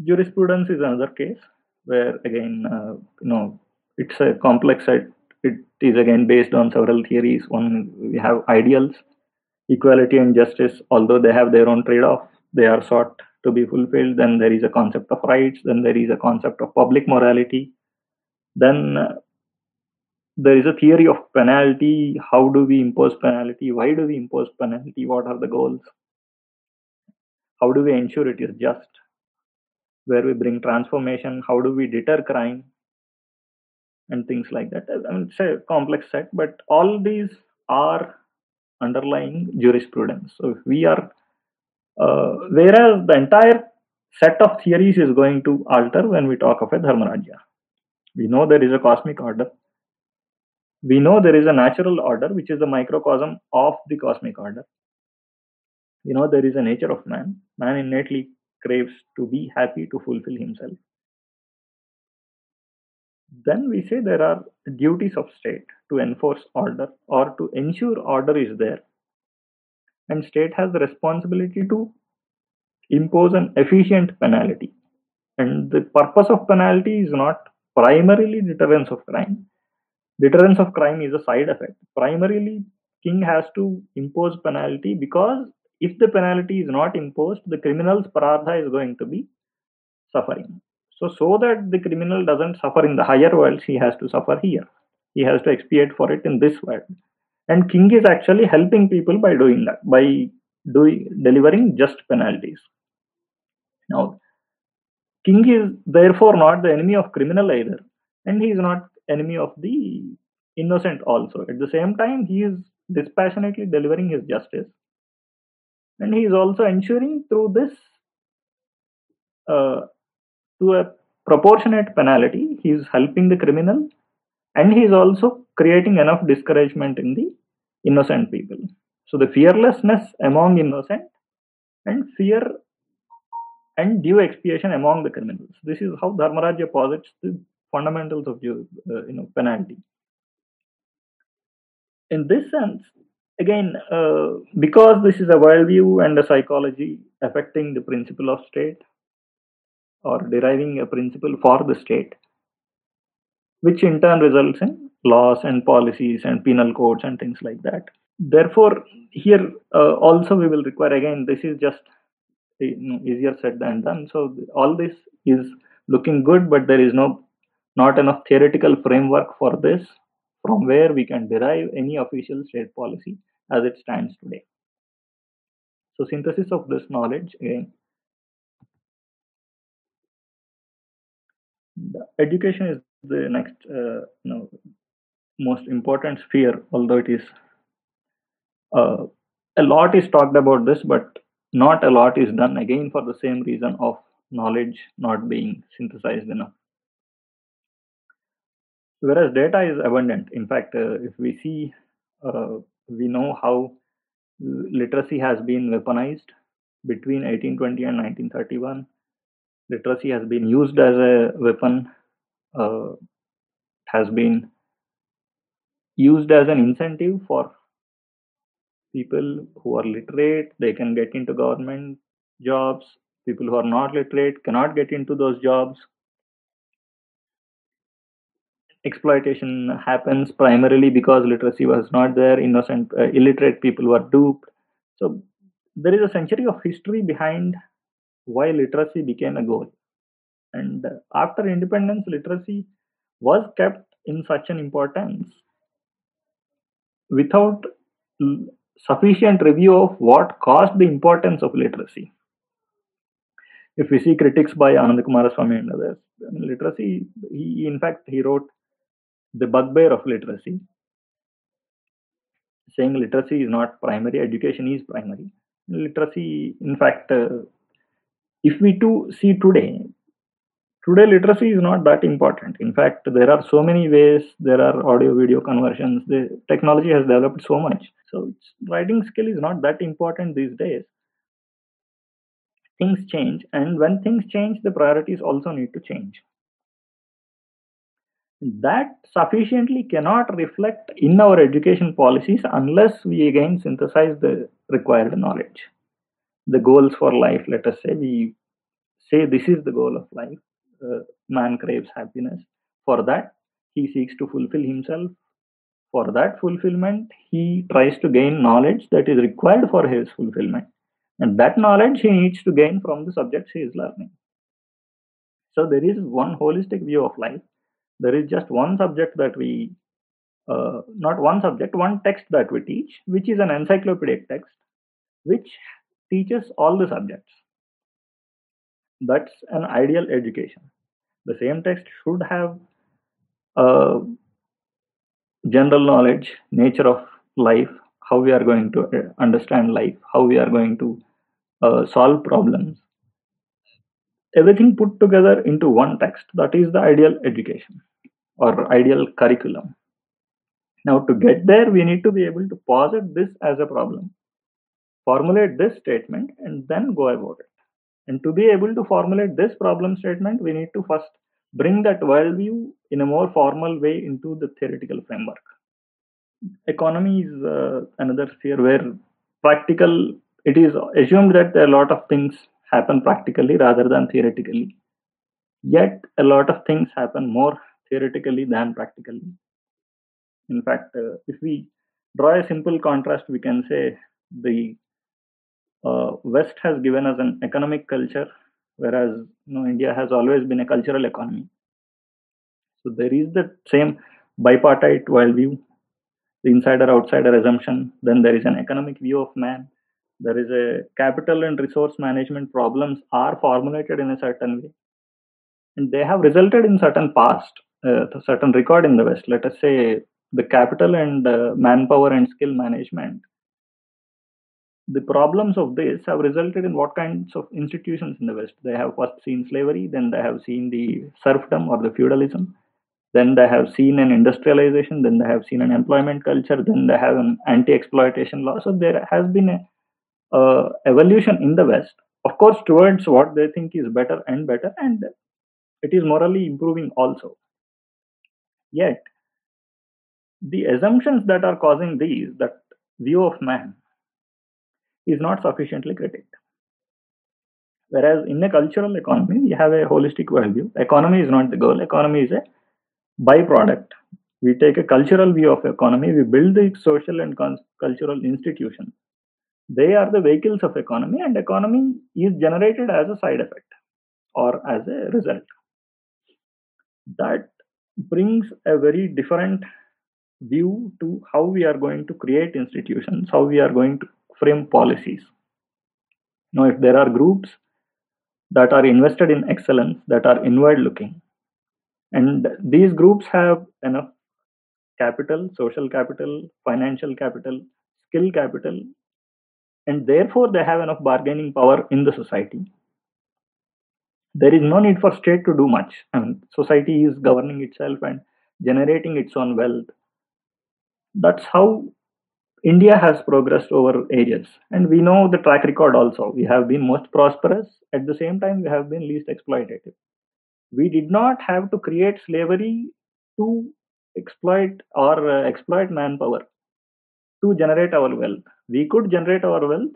Jurisprudence is another case where, again, uh, you know, it's a complex set. It is again based on several theories. One, we have ideals, equality and justice, although they have their own trade off they are sought to be fulfilled then there is a concept of rights then there is a concept of public morality. Then uh, there is a theory of penalty. How do we impose penalty? Why do we impose penalty? What are the goals? How do we ensure it is just? Where we bring transformation? How do we deter crime? And things like that. I mean it's a complex set but all these are underlying jurisprudence so we are uh, whereas the entire set of theories is going to alter when we talk of a Dharmarajya. We know there is a cosmic order. We know there is a natural order, which is the microcosm of the cosmic order. We know there is a nature of man. Man innately craves to be happy, to fulfill himself. Then we say there are duties of state to enforce order or to ensure order is there. And state has the responsibility to impose an efficient penalty. And the purpose of penalty is not primarily deterrence of crime. Deterrence of crime is a side effect. Primarily king has to impose penalty because if the penalty is not imposed the criminal's prarabdha is going to be suffering so so that the criminal doesn't suffer in the higher worlds he has to suffer here. He has to expiate for it in this world. And king is actually helping people by doing that by doing delivering just penalties. Now king is therefore not the enemy of criminal either and he is not enemy of the innocent also. At the same time he is dispassionately delivering his justice and he is also ensuring through this uh, to a proportionate penalty he is helping the criminal and he is also creating enough discouragement in the innocent people. So the fearlessness among innocent and fear and due expiation among the criminals. This is how Dharmarajya posits the fundamentals of uh, you know penalty. In this sense, again, uh, because this is a worldview and a psychology affecting the principle of state or deriving a principle for the state, which in turn results in laws and policies and penal codes and things like that. Therefore, here uh, also we will require again, this is just easier said than done. So, all this is looking good, but there is no not enough theoretical framework for this from where we can derive any official state policy as it stands today. So synthesis of this knowledge again. Education is the next uh, you know, most important sphere, although it is uh, a lot is talked about this, but not a lot is done again for the same reason of knowledge not being synthesized enough. Whereas data is abundant. In fact, uh, if we see, uh, we know how literacy has been weaponized between 1820 and 1931. Literacy has been used as a weapon, uh, has been used as an incentive for people who are literate, they can get into government jobs. People who are not literate cannot get into those jobs. Exploitation happens primarily because literacy was not there. Innocent, uh, illiterate people were duped. So there is a century of history behind why literacy became a goal. And after independence, literacy was kept in such an importance without sufficient review of what caused the importance of literacy. If we see critics by Anand Coomaraswamy and others, literacy, he in fact he wrote the bugbear of literacy, saying literacy is not primary, education is primary. Literacy, in fact, uh, if we to see today, today literacy is not that important. In fact there are so many ways there are audio video conversions. The technology has developed so much. So writing skill is not that important these days. Things change and when things change the priorities also need to change. That sufficiently cannot reflect in our education policies unless we again synthesize the required knowledge. The goals for life let us say we say this is the goal of life man craves happiness. For that, he seeks to fulfill himself. For that fulfillment, he tries to gain knowledge that is required for his fulfillment. And that knowledge he needs to gain from the subjects he is learning. So there is one holistic view of life. There is just one subject that we, uh, not one subject, one text that we teach, which is an encyclopedic text, which teaches all the subjects that's an ideal education. The same text should have uh, general knowledge nature of life how we are going to uh, understand life how we are going to uh, solve problems. Everything put together into one text that is the ideal education or ideal curriculum. Now to get there we need to be able to posit this as a problem formulate this statement and then go about it and to be able to formulate this problem statement, we need to first bring that worldview in a more formal way into the theoretical framework. Economy is uh, another sphere where practical, it is assumed that a lot of things happen practically rather than theoretically. Yet, a lot of things happen more theoretically than practically. In fact, uh, if we draw a simple contrast, we can say the uh, West has given us an economic culture, whereas you know India has always been a cultural economy. So there is the same bipartite worldview, the insider-outsider assumption. Then there is an economic view of man. There is a capital and resource management problems are formulated in a certain way, and they have resulted in certain past, uh, certain record in the West. Let us say the capital and uh, manpower and skill management the problems of this have resulted in what kinds of institutions in the West? They have first seen slavery, then they have seen the serfdom or the feudalism, then they have seen an industrialization, then they have seen an employment culture, then they have an anti-exploitation law. So there has been a uh, evolution in the West, of course, towards what they think is better and better, and it is morally improving also. Yet, the assumptions that are causing these, that view of man, is not sufficiently critiqued. Whereas in a cultural economy, we have a holistic worldview. Economy is not the goal, economy is a byproduct. We take a cultural view of economy, we build the social and cultural institutions. They are the vehicles of economy, and economy is generated as a side effect or as a result. that brings a very different view to how we are going to create institutions, how we are going to frame policies. Now, if there are groups that are invested in excellence, that are inward looking, and these groups have enough capital, social capital, financial capital, skill capital, and therefore they have enough bargaining power in the society. There is no need for state to do much. I mean, society is governing itself and generating its own wealth. That's how India has progressed over ages. And we know the track record also. We have been most prosperous. At the same time, we have been least exploitative. We did not have to create slavery to exploit or uh, exploit manpower to generate our wealth. We could generate our wealth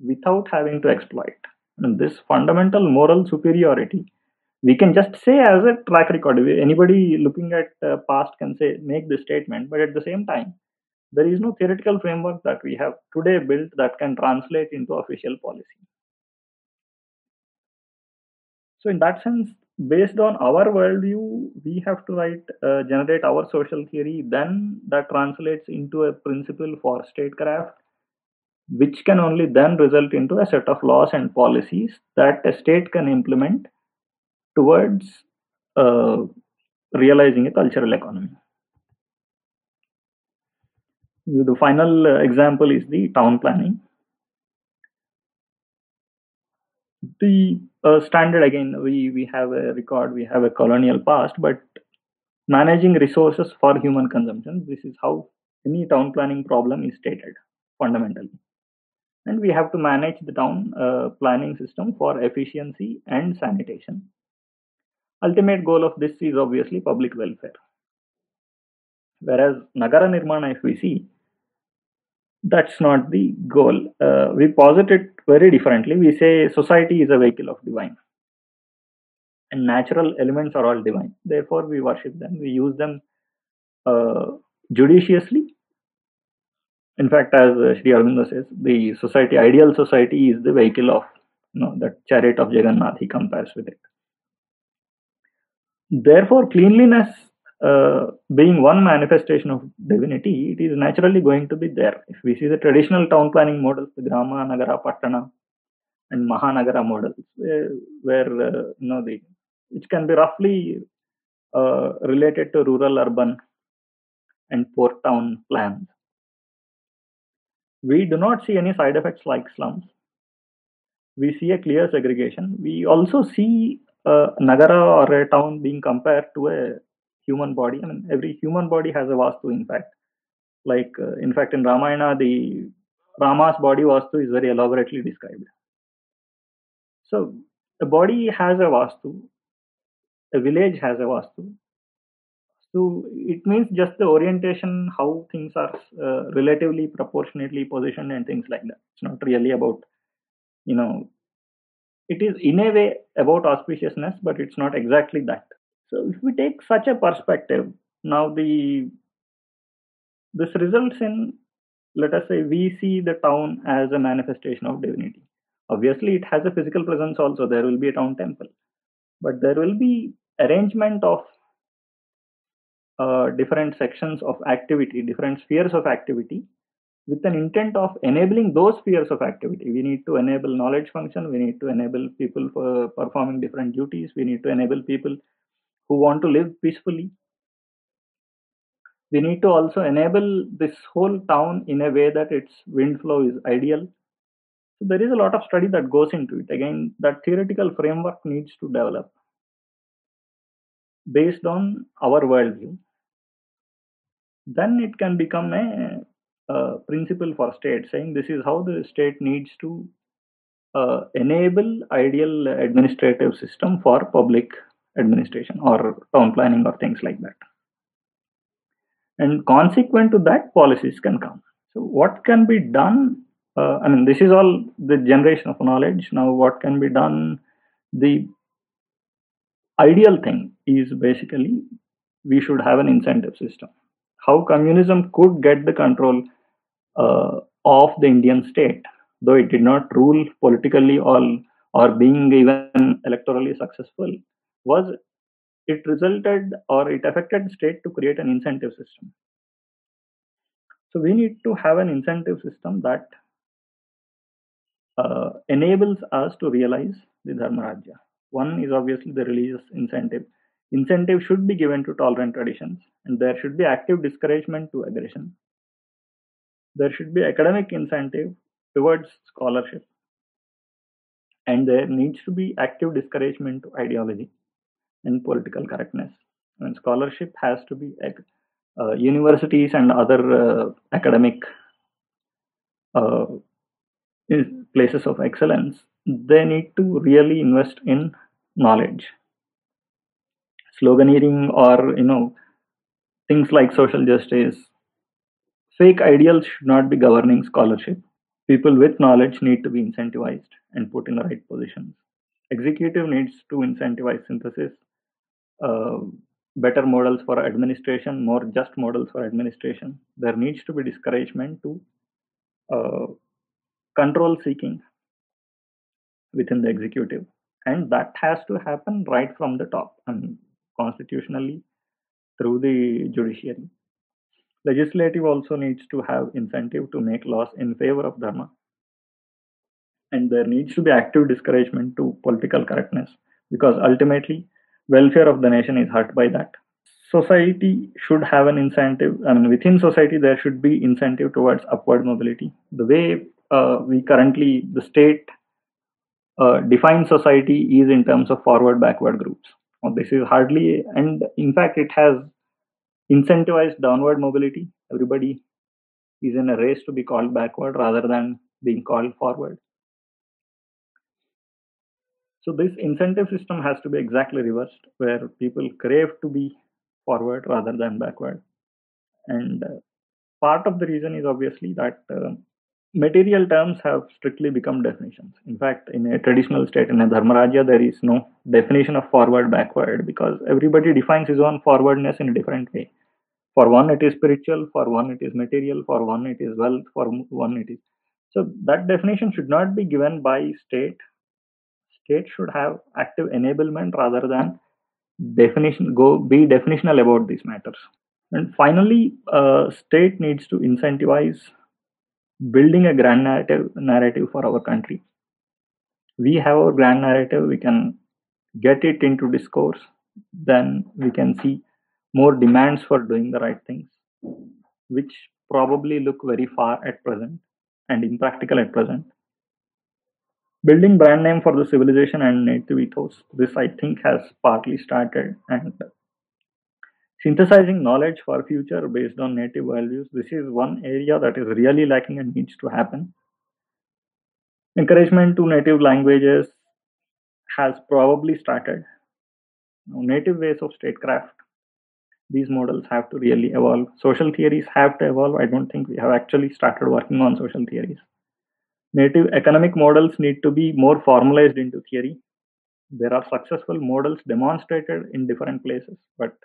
without having to exploit. And this fundamental moral superiority, we can just say as a track record. Anybody looking at uh, past can say make this statement, but at the same time, there is no theoretical framework that we have today built that can translate into official policy. So, in that sense, based on our worldview, we have to write, uh, generate our social theory. Then that translates into a principle for statecraft, which can only then result into a set of laws and policies that a state can implement towards uh, realizing a cultural economy. The final uh, example is the town planning. The uh, standard again, we, we have a record, we have a colonial past, but managing resources for human consumption, this is how any town planning problem is stated fundamentally. And we have to manage the town uh, planning system for efficiency and sanitation. Ultimate goal of this is obviously public welfare. Whereas Nagara Nirmana, if we see, that's not the goal. Uh, we posit it very differently. We say society is a vehicle of divine, and natural elements are all divine. Therefore, we worship them. We use them uh, judiciously. In fact, as uh, Sri Aurobindo says, the society, ideal society, is the vehicle of you know that chariot of Jagannath. He compares with it. Therefore, cleanliness uh, being one manifestation of divinity, it is naturally going to be there. If we see the traditional town planning models, the Grama, Nagara, Patana, and Mahanagara models, where, where uh, you know the which can be roughly uh, related to rural, urban, and port town plans. We do not see any side effects like slums. We see a clear segregation. We also see a Nagara or a town being compared to a human body. I mean, every human body has a vastu, in fact. Like, uh, in fact, in Ramayana, the Rama's body vastu is very elaborately described. So, a body has a vastu, a village has a vastu. So, it means just the orientation, how things are uh, relatively proportionately positioned, and things like that. It's not really about, you know, it is in a way about auspiciousness, but it's not exactly that. So if we take such a perspective, now the this results in let us say we see the town as a manifestation of divinity. Obviously, it has a physical presence also. There will be a town temple, but there will be arrangement of uh, different sections of activity, different spheres of activity, with an intent of enabling those spheres of activity. We need to enable knowledge function. We need to enable people for performing different duties. We need to enable people who want to live peacefully. We need to also enable this whole town in a way that its wind flow is ideal. So there is a lot of study that goes into it. Again, that theoretical framework needs to develop based on our worldview. Then it can become a, a principle for state, saying this is how the state needs to uh, enable ideal administrative system for public administration or town planning or things like that. And consequent to that, policies can come. So, what can be done? Uh, I mean, this is all the generation of knowledge. Now, what can be done? The ideal thing is basically we should have an incentive system. How communism could get the control uh, of the Indian state, though it did not rule politically all or being even electorally successful, was it resulted or it affected state to create an incentive system. So we need to have an incentive system that uh, enables us to realize the Dharmarajya. One is obviously the religious incentive. Incentive should be given to tolerant traditions, and there should be active discouragement to aggression. There should be academic incentive towards scholarship, and there needs to be active discouragement to ideology and political correctness. And scholarship has to be uh, universities and other uh, academic uh, places of excellence, they need to really invest in knowledge. Sloganeering or you know things like social justice, fake ideals should not be governing scholarship. People with knowledge need to be incentivized and put in the right positions. Executive needs to incentivize synthesis, better models for administration, more just models for administration. There needs to be discouragement to uh, control seeking within the executive. And that has to happen right from the top and constitutionally through the judiciary. Legislative also needs to have incentive to make laws in favor of dharma. And there needs to be active discouragement to political correctness because ultimately welfare of the nation is hurt by that. Society should have an incentive i mean within society there should be incentive towards upward mobility. The way uh, we currently the state uh, defines society is in terms of forward backward groups. This is hardly and in fact it has incentivized downward mobility. Everybody is in a race to be called backward rather than being called forward so this incentive system has to be exactly reversed where people crave to be forward rather than backward and uh, part of the reason is obviously that uh, material terms have strictly become definitions. In fact, in a traditional state, in a Dharmarajya, there is no definition of forward backward because everybody defines his own forwardness in a different way. For one, it is spiritual, for one, it is material, for one, it is wealth, for one, it is. So, that definition should not be given by state. State should have active enablement rather than definition, go be definitional about these matters. And finally, uh, state needs to incentivize building a grand narrative narrative for our country we have our grand narrative we can get it into discourse then we can see more demands for doing the right things which probably look very far at present and impractical at present building brand name for the civilization and native ethos this i think has partly started and synthesizing knowledge for future based on native values. This is one area that is really lacking and needs to happen. Encouragement to native languages has probably started. Now, native ways of statecraft these models have to really evolve. Social theories have to evolve. I don't think we have actually started working on social theories native economic models need to be more formalized into theory there are successful models demonstrated in different places but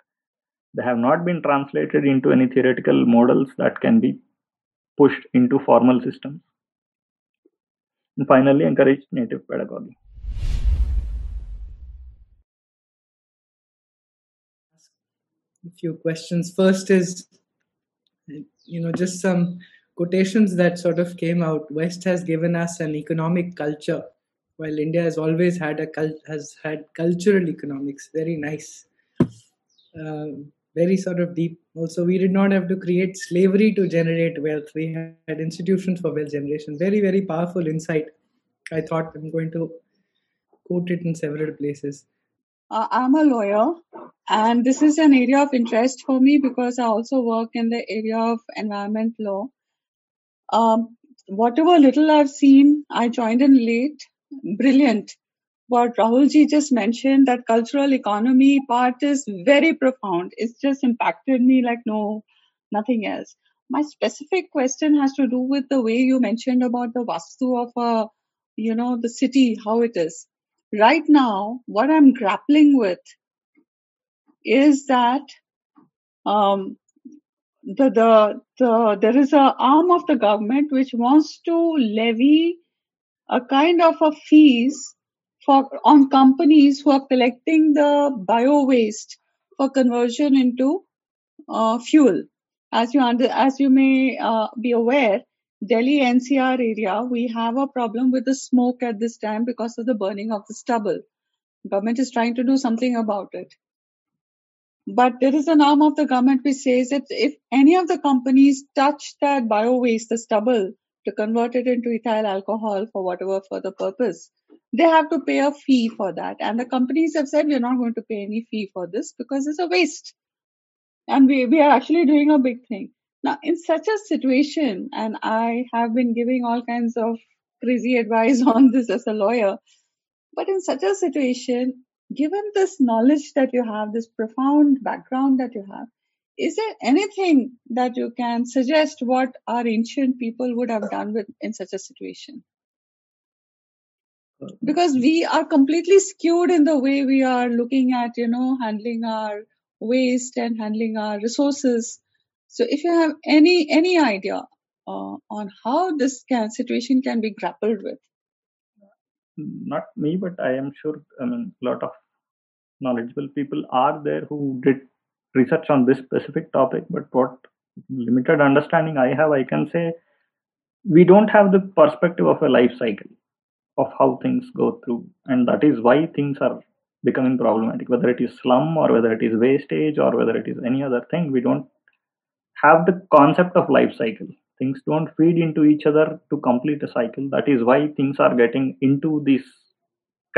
they have not been translated into any theoretical models that can be pushed into formal systems. And finally, encourage native pedagogy. A few questions. First is, you know, just some quotations that sort of came out. West has given us an economic culture, while India has always had a cult has had cultural economics. Very nice. Um, very sort of deep. Also, we did not have to create slavery to generate wealth. We had institutions for wealth generation. Very, very powerful insight. I thought I'm going to quote it in several places. Uh, I'm a lawyer, and this is an area of interest for me because I also work in the area of environment law. Um, whatever little I've seen, I joined in late. Brilliant what Rahulji just mentioned, that cultural economy part is very profound. It's just impacted me like no, nothing else. My specific question has to do with the way you mentioned about the vastu of a, you know, the city, how it is. Right now, what I'm grappling with is that um, the, the the there is a arm of the government which wants to levy a kind of a fees for on companies who are collecting the bio waste for conversion into uh, fuel. As you under, as you may uh, be aware, Delhi NCR area we have a problem with the smoke at this time because of the burning of the stubble. Government is trying to do something about it. But there is an arm of the government which says that if any of the companies touch that bio waste, the stubble, to convert it into ethyl alcohol for whatever further purpose, they have to pay a fee for that. And the companies have said, we're not going to pay any fee for this because it's a waste. And we, we are actually doing a big thing. Now, in such a situation, and I have been giving all kinds of crazy advice on this as a lawyer, but in such a situation, given this knowledge that you have, this profound background that you have, is there anything that you can suggest what our ancient people would have done with in such a situation? Because we are completely skewed in the way we are looking at, you know, handling our waste and handling our resources. So, if you have any any idea uh, on how this can, situation can be grappled with, not me, but I am sure. A lot of knowledgeable people are there who did research on this specific topic. But what limited understanding I have, I can say we don't have the perspective of a life cycle of how things go through, and that is why things are becoming problematic. Whether it is slum or whether it is wastage or whether it is any other thing, we don't have the concept of life cycle things don't feed into each other to complete a cycle that is why things are getting into this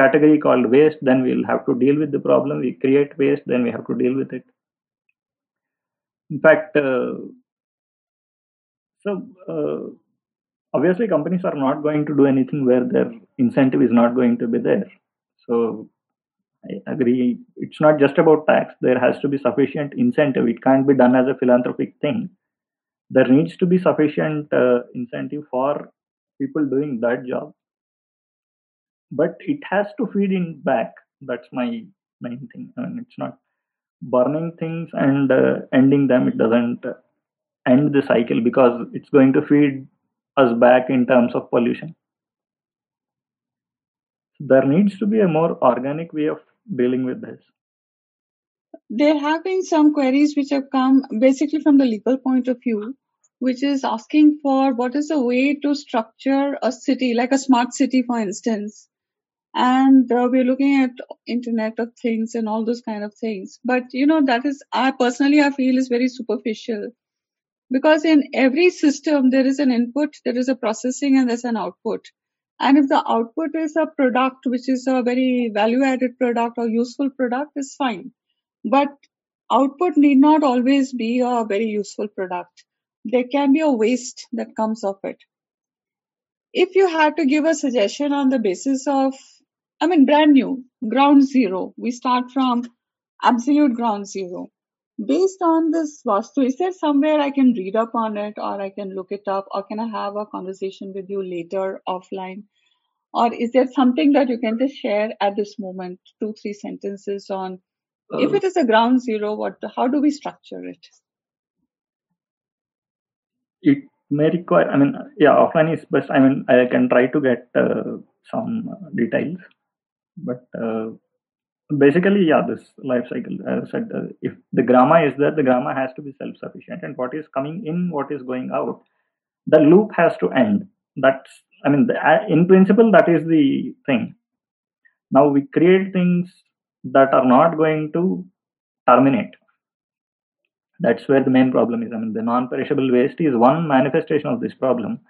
category called waste then we'll have to deal with the problem. We create waste then we have to deal with it. In fact uh, so uh, obviously companies are not going to do anything where their incentive is not going to be there. So i agree. It's not just about tax. There has to be sufficient incentive. It can't be done as a philanthropic thing. There needs to be sufficient uh, incentive for people doing that job but it has to feed in back. That's my main thing. I mean, it's not burning things and uh, ending them. It doesn't uh, end the cycle because it's going to feed us back in terms of pollution. There needs to be a more organic way of dealing with this. There have been some queries which have come basically from the legal point of view, which is asking for what is a way to structure a city, like a smart city, for instance. And uh, we're looking at Internet of Things and all those kind of things. But you know, that is, I personally, I feel is very superficial because in every system there is an input, there is a processing, and there's an output. And if the output is a product which is a very value added product or useful product, is fine but output need not always be a very useful product. There can be a waste that comes of it. If you had to give a suggestion on the basis of, I mean, brand new, ground zero, we start from absolute ground zero. Based on this Vastu, is there somewhere I can read up on it or I can look it up or can I have a conversation with you later offline? Or is there something that you can just share at this moment, two, three sentences on if Uh, it is a ground zero, what how do we structure it? it may require i mean yeah offline is best i mean i can try to get uh, some details but uh, basically yeah this life cycle as i said uh, if the grama is there the grama has to be self sufficient and what is coming in what is going out the loop has to end. That's i mean the, uh, in principle that is the thing. Now we create things that are not going to terminate. That's where the main problem is. I mean, the non-perishable waste is one manifestation of this problem,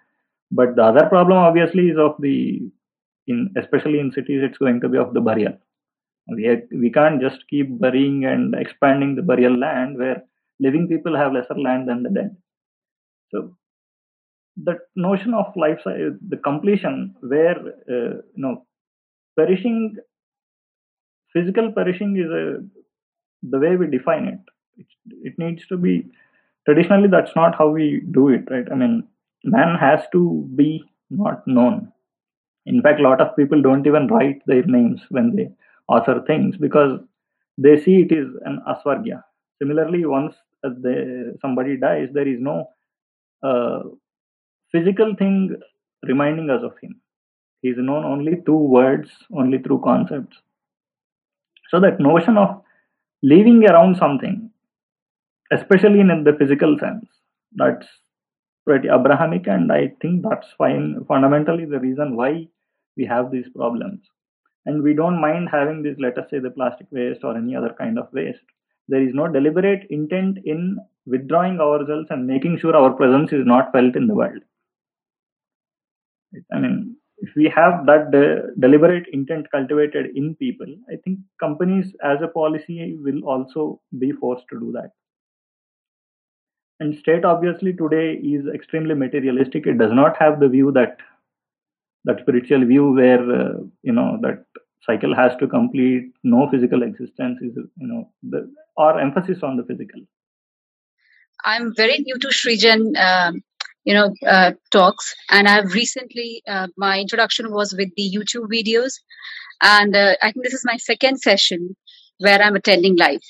but the other problem obviously is of the in especially in cities, it's going to be of the burial. We we can't just keep burying and expanding the burial land where living people have lesser land than the dead. So the notion of life, the completion where uh, you know perishing, physical perishing is a the way we define it it, it needs to be traditionally that's not how we do it right i mean man has to be not known in fact a lot of people don't even write their names when they author things because they see it is an asvargya similarly once uh, somebody dies there is no uh, physical thing reminding us of him He is known only through words, only through concepts. So that notion of living around something, especially in the physical sense, that's pretty Abrahamic, and I think that's fine. Fundamentally, the reason why we have these problems, and we don't mind having this. Let us say the plastic waste or any other kind of waste. There is no deliberate intent in withdrawing ourselves and making sure our presence is not felt in the world. I mean, if we have that de- deliberate intent cultivated in people, I think companies as a policy will also be forced to do that. And state obviously today is extremely materialistic. It does not have the view that that spiritual view where uh, you know that cycle has to complete, no physical existence is you know the or emphasis on the physical. I'm very new to Srijan. Um, you know uh, talks and i've recently uh, my introduction was with the youtube videos and uh, i think this is my second session where i'm attending live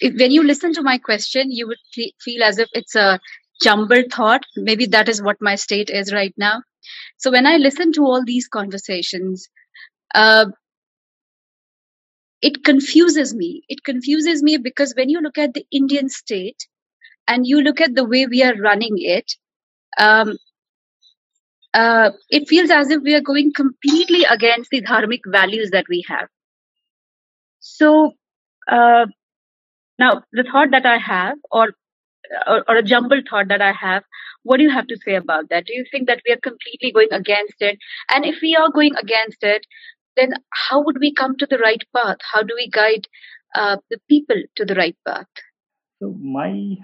if, when you listen to my question you would feel as if it's a jumbled thought maybe that is what my state is right now so when i listen to all these conversations uh, it confuses me it confuses me because when you look at the indian state and you look at the way we are running it, um, uh, it feels as if we are going completely against the dharmic values that we have. So uh, now the thought that I have, or, or or a jumbled thought that I have, what do you have to say about that? Do you think that we are completely going against it? And if we are going against it, then how would we come to the right path? How do we guide uh, the people to the right path? So my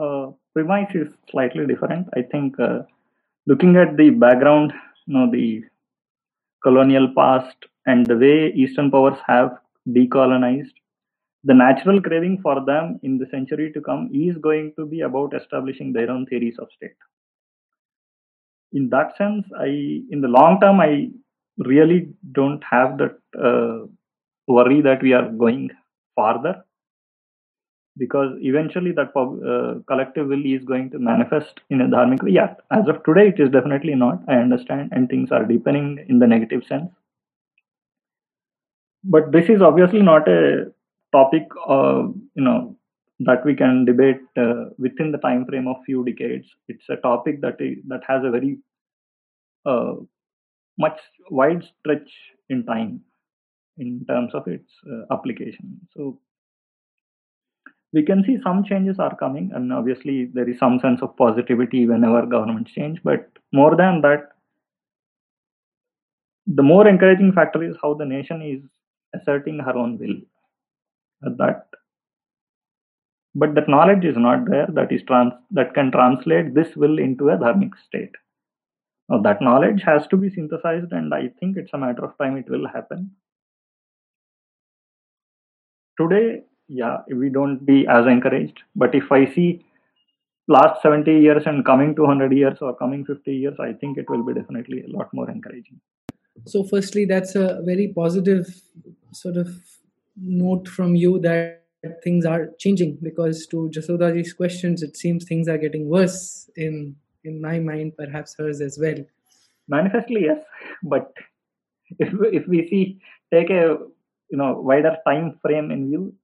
uh, premise is slightly different. I think uh, looking at the background, you know, the colonial past and the way Eastern powers have decolonized, the natural craving for them in the century to come is going to be about establishing their own theories of state. In that sense, I, in the long term, I really don't have that uh, worry that we are going farther because eventually that uh, collective will is going to manifest in a dharmic way. Yeah, as of today, it is definitely not. I understand, and things are deepening in the negative sense. But this is obviously not a topic, uh, you know, that we can debate uh, within the time frame of few decades. It's a topic that is, that has a very uh, much wide stretch in time in terms of its uh, application. So we can see some changes are coming and obviously there is some sense of positivity whenever governments change but more than that the more encouraging factor is how the nation is asserting her own will that. But that knowledge is not there that is trans that can translate this will into a dharmic state. Now that knowledge has to be synthesized and i think it's a matter of time it will happen. Today yeah we don't be as encouraged but if i see last 70 years and coming 200 years or coming 50 years i think it will be definitely a lot more encouraging. So firstly that's a very positive sort of note from you that things are changing because to jasodaji's questions it seems things are getting worse in in my mind perhaps hers as well manifestly yes but if if we see take a you know wider time frame in view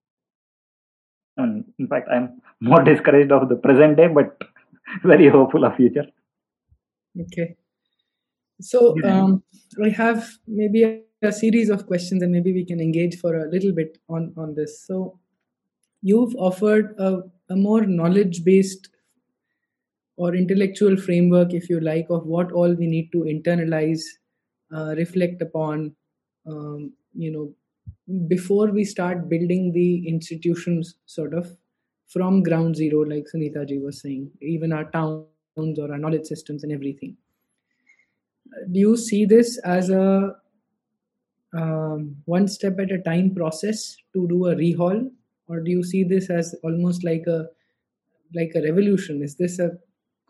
and in fact, I'm more discouraged of the present day, but very hopeful of future. Okay. So um, I have maybe a, series of questions, and maybe we can engage for a little bit on on this. So you've offered a, a more knowledge-based or intellectual framework, if you like, of what all we need to internalize, uh, reflect upon, um, you know, before we start building the institutions sort of from ground zero like sunita ji was saying even our towns or our knowledge systems and everything do you see this as a um, one step at a time process to do a rehaul? Or do you see this as almost like a like a revolution? Is this a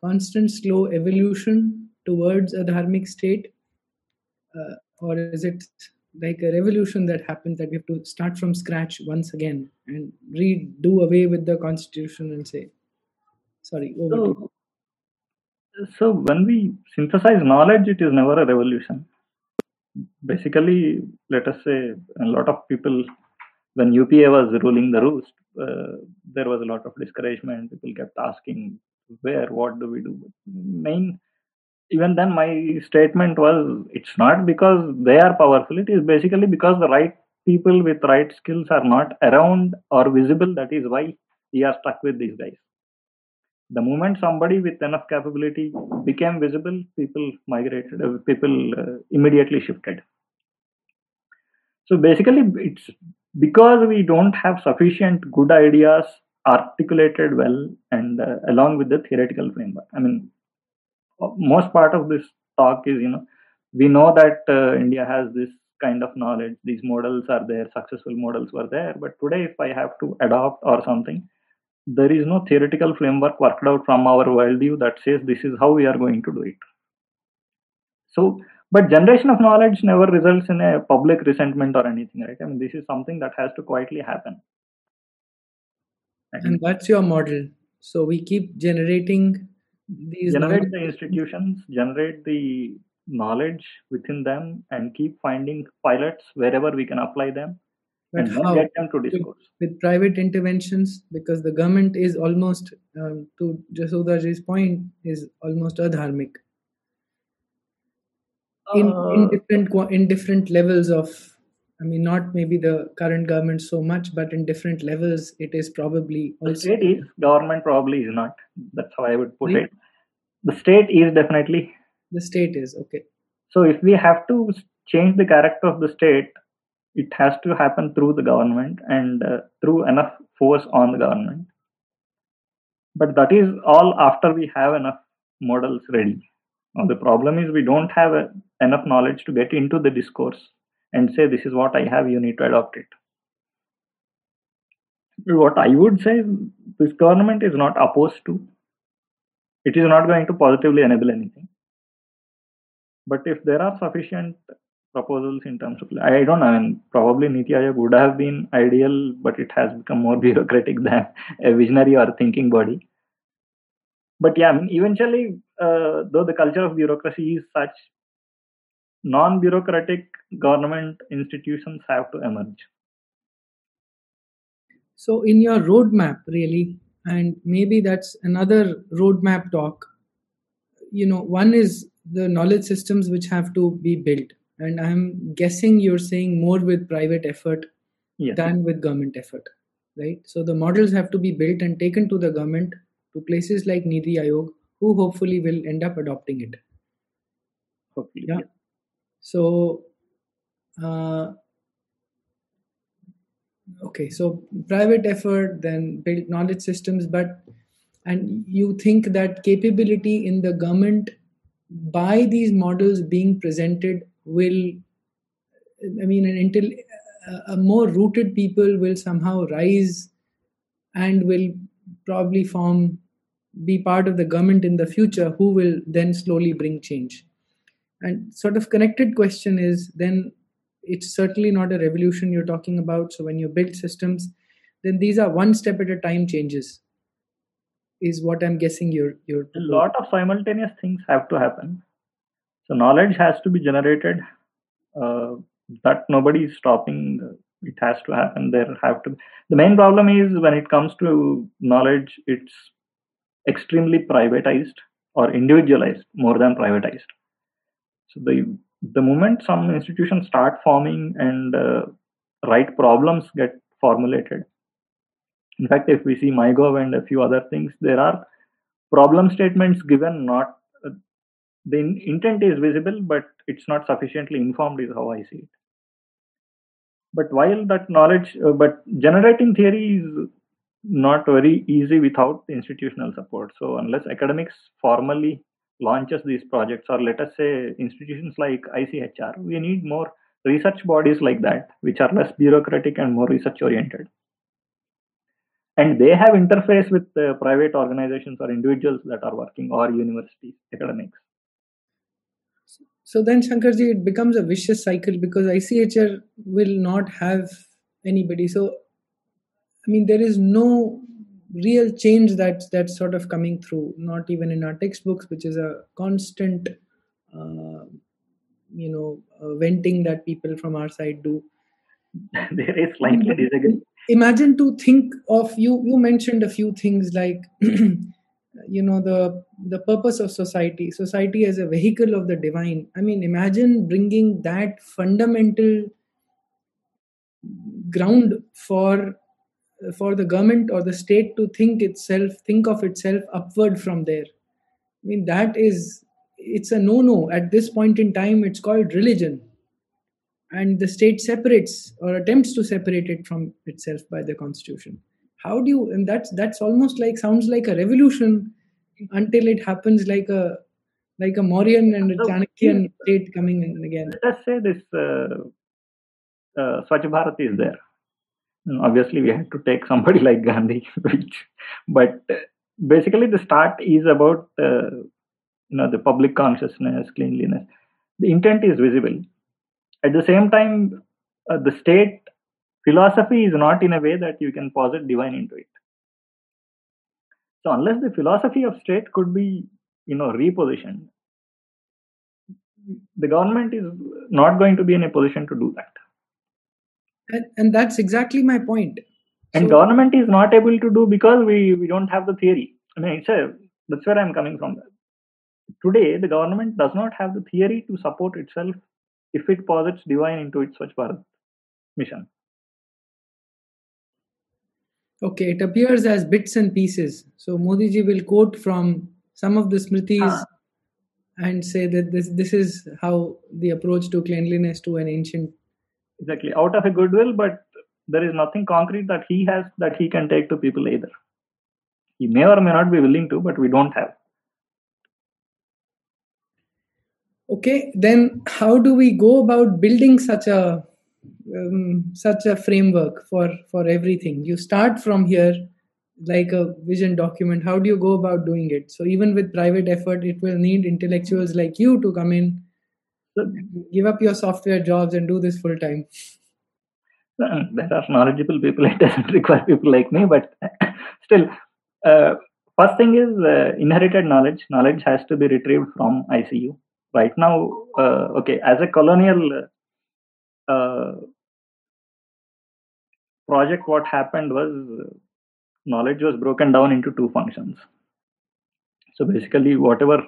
constant slow evolution towards a dharmic state? Uh, or is it like a revolution that happens that we have to start from scratch once again and redo away with the constitution and say sorry over so, So when we synthesize knowledge, it is never a revolution. Basically, let us say a lot of people, when UPA was ruling the roost, uh, there was a lot of discouragement. People kept asking, where, what do we do? Main, even then, my statement was, it's not because they are powerful. It is basically because the right people with right skills are not around or visible. That is why we are stuck with these guys the moment somebody with enough capability became visible people migrated uh, people uh, immediately shifted. So basically it's because we don't have sufficient good ideas articulated well and uh, along with the theoretical framework. I mean most part of this talk is you know we know that uh, india has this kind of knowledge. These models are there successful models were there. But today if i have to adopt or something there is no theoretical framework worked out from our worldview that says this is how we are going to do it. So, but generation of knowledge never results in a public resentment or anything, right? I mean, this is something that has to quietly happen. And that's your model. So we keep generating these generate knowledge. the institutions, generate the knowledge within them, and keep finding pilots wherever we can apply them but and how? get them to discourse. With, with, private interventions, because the government is almost, um, to Jasodaji's point, is almost adharmic. In, uh, in different in different levels of I mean, not maybe the current government so much, but in different levels, it is probably also. The state is, government probably is not. That's how I would put it. The state is definitely. The state is, okay. So if we have to change the character of the state, it has to happen through the government and uh, through enough force on the government. But that is all after we have enough models ready. Now the problem is we don't have uh, enough knowledge to get into the discourse and say this is what i have you need to adopt it. What i would say this government is not opposed to. It is not going to positively enable anything. But if there are sufficient proposals in terms of I don't know. I mean, probably Niti Aayog would have been ideal, but it has become more bureaucratic than a visionary or thinking body. But yeah, I mean, eventually, uh, though the culture of bureaucracy is such, non-bureaucratic government institutions have to emerge. So, in your roadmap, really, and maybe that's another roadmap talk. You know, one is the knowledge systems which have to be built and i'm guessing you're saying more with private effort than with government effort right? So the models have to be built and taken to the government to places like Niti Aayog who hopefully will end up adopting it. Hopefully yeah, yeah. so uh, okay so private effort then build knowledge systems but and you think that capability in the government by these models being presented will i mean until a more rooted people will somehow rise and will probably form be part of the government in the future who will then slowly bring change. And sort of connected question is then it's certainly not a revolution you're talking about. So when you build systems then these are one step at a time changes is what i'm guessing you're you're a lot of simultaneous things have to happen so knowledge has to be generated. Uh, that nobody is stopping. It has to happen. There have to. The main problem is when it comes to knowledge, it's extremely privatized or individualized more than privatized. So the the moment some institutions start forming and uh, right problems get formulated. In fact, if we see MyGov and a few other things, there are problem statements given not the intent is visible, but it's not sufficiently informed, is how I see it. But while that knowledge, uh, but generating theory is not very easy without institutional support. So unless academics formally launches these projects, or let us say institutions like ICHR, we need more research bodies like that, which are less bureaucratic and more research oriented. And they have interface with uh, private organizations or individuals that are working or universities, academics. So then, Shankarji, it becomes a vicious cycle because ICHR will not have anybody. So, I mean, there is no real change that's that's sort of coming through not even in our textbooks which is a constant uh, you know uh, venting that people from our side do there is slightly disagree imagine to think of you you mentioned a few things like you know the the purpose of society. Society as a vehicle of the divine. I mean imagine bringing that fundamental ground for for the government or the state to think itself think of itself upward from there. I mean that is it's a no no at this point in time it's called religion. And the state separates or attempts to separate it from itself by the constitution how do you and that's that's almost like sounds like a revolution until it happens like a like a Mauryan and a Chanakyan state coming in again. Let us say this uh, uh, Swachh Bharat is there. obviously, we have to take somebody like Gandhi, which, but uh, basically the start is about uh, you know the public consciousness, cleanliness. The intent is visible. At the same time, uh, the state philosophy is not in a way that you can posit divine into it. So unless the philosophy of state could be, you know, repositioned, the government is not going to be in a position to do that. And, and that's exactly my point. And so, government is not able to do because we, we don't have the theory. I mean, it's a, that's where I'm coming from. Today, the government does not have the theory to support itself if it posits divine into its Swachh Bharat mission. Okay, it appears as bits and pieces. So Modi ji will quote from some of the smritis ah. and say that this this is how the approach to cleanliness to an ancient. Exactly, out of a goodwill, but there is nothing concrete that he has that he can take to people either. He may or may not be willing to, but we don't have. Okay, then how do we go about building such a um, such a framework for for everything. You start from here like a vision document. How do you go about doing it? So even with private effort it will need intellectuals like you to come in give up your software jobs and do this full time. There are knowledgeable people it doesn't require people like me but still uh, first thing is uh, inherited knowledge. Knowledge has to be retrieved from icu right now uh, okay as a colonial uh, project what happened was knowledge was broken down into two functions. So basically whatever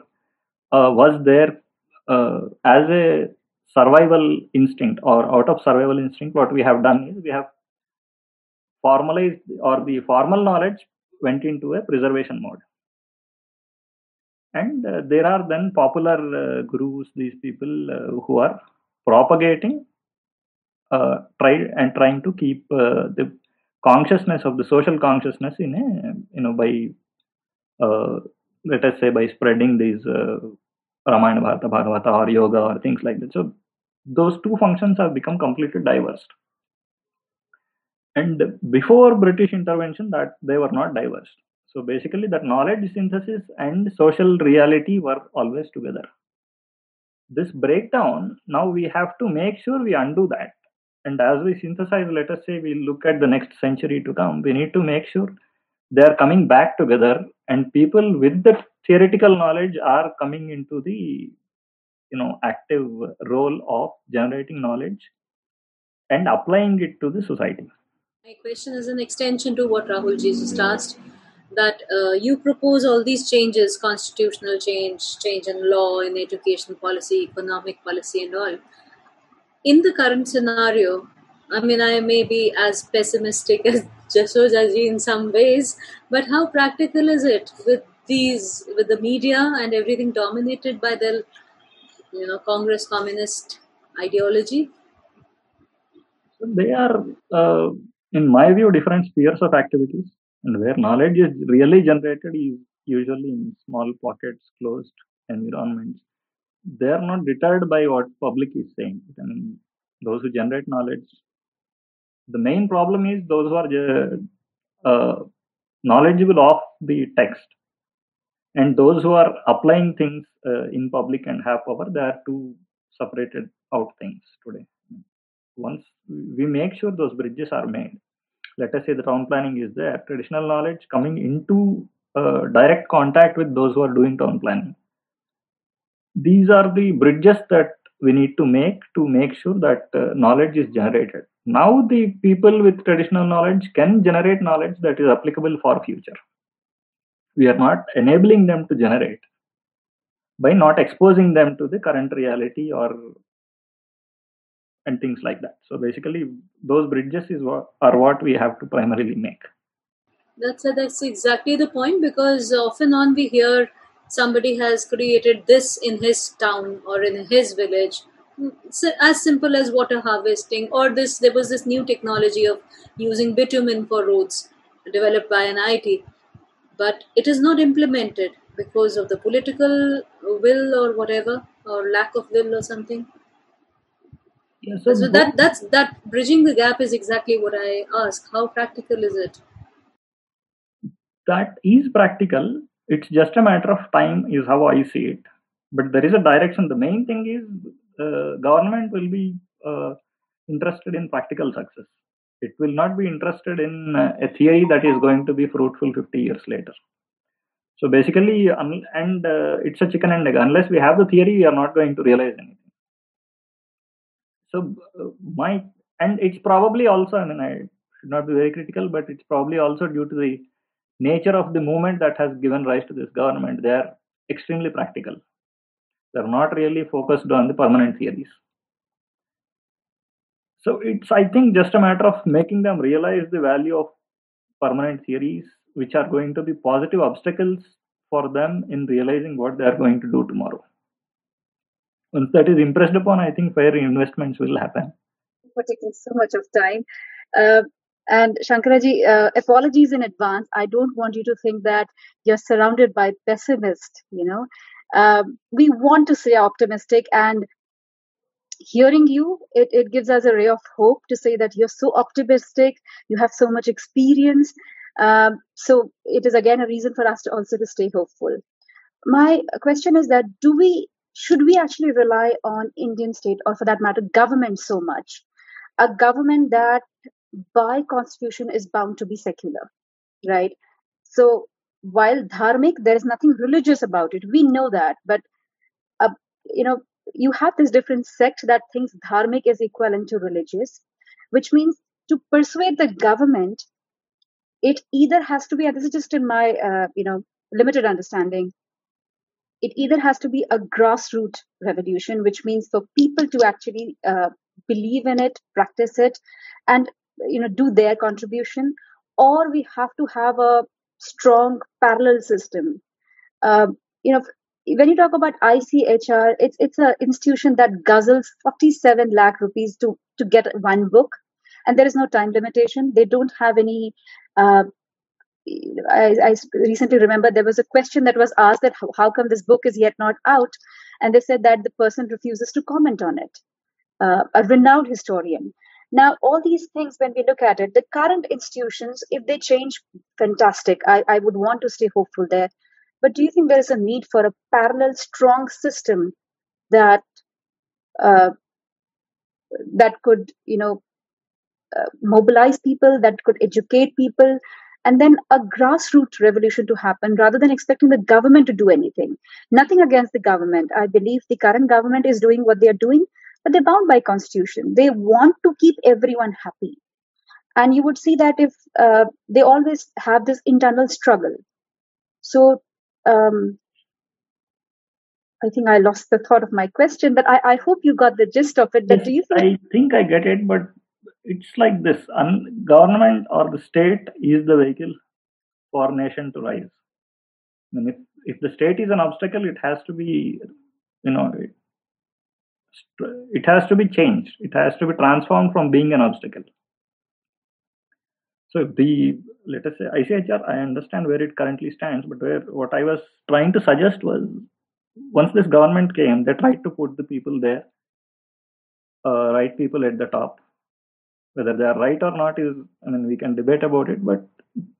uh, was there uh, as a survival instinct or out of survival instinct what we have done is we have formalized or the formal knowledge went into a preservation mode. And uh, there are then popular uh, gurus these people uh, who are propagating try and trying to keep uh, the consciousness of the social consciousness in a you know by uh, let us say by spreading these uh, Ramayana Bharata Bhagavata or yoga or things like that. So those two functions have become completely diverse. And before British intervention, that they were not diverse. So basically, that knowledge synthesis and social reality were always together. This breakdown, now we have to make sure we undo that and as we synthesize, let us say we look at the next century to come, we need to make sure they are coming back together and people with the theoretical knowledge are coming into the you know active role of generating knowledge and applying it to the society. My question is an extension to what Rahul ji just asked. That uh, you propose all these changes, constitutional change, change in law, in education policy, economic policy, and all in the current scenario, I mean, I may be as pessimistic as Jasojaji in some ways, but how practical is it with these, with the media and everything dominated by the, you know, Congress communist ideology? They are, uh, in my view, different spheres of activities, and where knowledge is really generated is usually in small pockets, closed environments they are not deterred by what public is saying. Mean, those who generate knowledge. The main problem is those who are uh, knowledgeable of the text, and those who are applying things uh, in public and have power. They are two separated out things today. Once we make sure those bridges are made, let us say the town planning is there, traditional knowledge coming into uh, direct contact with those who are doing town planning. These are the bridges that we need to make to make sure that uh, knowledge is generated. Now the people with traditional knowledge can generate knowledge that is applicable for future. We are not enabling them to generate by not exposing them to the current reality or and things like that. So basically, those bridges is what are what we have to primarily make. That's that's exactly the point because often on we hear somebody has created this in his town or in his village. So as simple as water harvesting, or this there was this new technology of using bitumen for roads developed by an IIT, but it is not implemented because of the political will or whatever or lack of will or something. Yeah, so, So that that's that bridging the gap is exactly what I ask. How practical is it? that is practical. It's just a matter of time, is how I see it. But there is a direction. The main thing is uh, government will be uh, interested in practical success. It will not be interested in uh, a theory that is going to be fruitful 50 years later. So basically, and uh, it's a chicken and egg. Unless we have the theory, we are not going to realize anything. So uh, my and it's probably also. I mean, I should not be very critical, but it's probably also due to the nature of the movement that has given rise to this government. They are extremely practical. They're not really focused on the permanent theories. So it's, I think, just a matter of making them realize the value of permanent theories, which are going to be positive obstacles for them in realizing what they are going to do tomorrow. Once that is impressed upon, I think fair investments will happen. for taking so much of time. Uh, and Shankaraji, uh, apologies in advance. I don't want you to think that you're surrounded by pessimists. You know, um, we want to stay optimistic, and hearing you, it, it gives us a ray of hope to say that you're so optimistic. You have so much experience. Um, so it is again a reason for us to also to stay hopeful. My question is that do we should we actually rely on Indian state or for that matter government so much? A government that by constitution is bound to be secular, right? So while dharmic, there is nothing religious about it. We know that, but uh, you know, you have this different sect that thinks dharmic is equivalent to religious, which means to persuade the government, it either has to be, this is just in my uh, you know limited understanding, it either has to be a grassroots revolution, which means for people to actually uh, believe in it, practice it, and you know do their contribution, or we have to have a strong parallel system. Um, you know, when you talk about ICHR, it's it's an institution that guzzles 47 lakh rupees to to get one book, and there is no time limitation. They don't have any. Uh, I, I recently remember there was a question that was asked that how, how come this book is yet not out, and they said that the person refuses to comment on it. Uh, a renowned historian. Now, all these things, when we look at it, the current institutions, if they change, fantastic. I, I would want to stay hopeful there. But do you think there is a need for a parallel, strong system that uh, that could, you know, uh, mobilize people, that could educate people, and then a grassroots revolution to happen rather than expecting the government to do anything? Nothing against the government. I believe the current government is doing what they are doing, but they're bound by constitution. They want to keep everyone happy, and you would see that if uh, they always have this internal struggle. So um, I think I lost the thought of my question, but I, I hope you got the gist of it. But Yes, do you think I think I get it, but it's like this: Un- government or the state is the vehicle for nation to rise. I mean, if if the state is an obstacle, it has to be, you know, it, it has to be changed. It has to be transformed from being an obstacle. So the let us say ICHR, I understand where it currently stands, but where what I was trying to suggest was once this government came, they tried to put the people there, uh, right people at the top. Whether they are right or not is, I mean, we can debate about it, but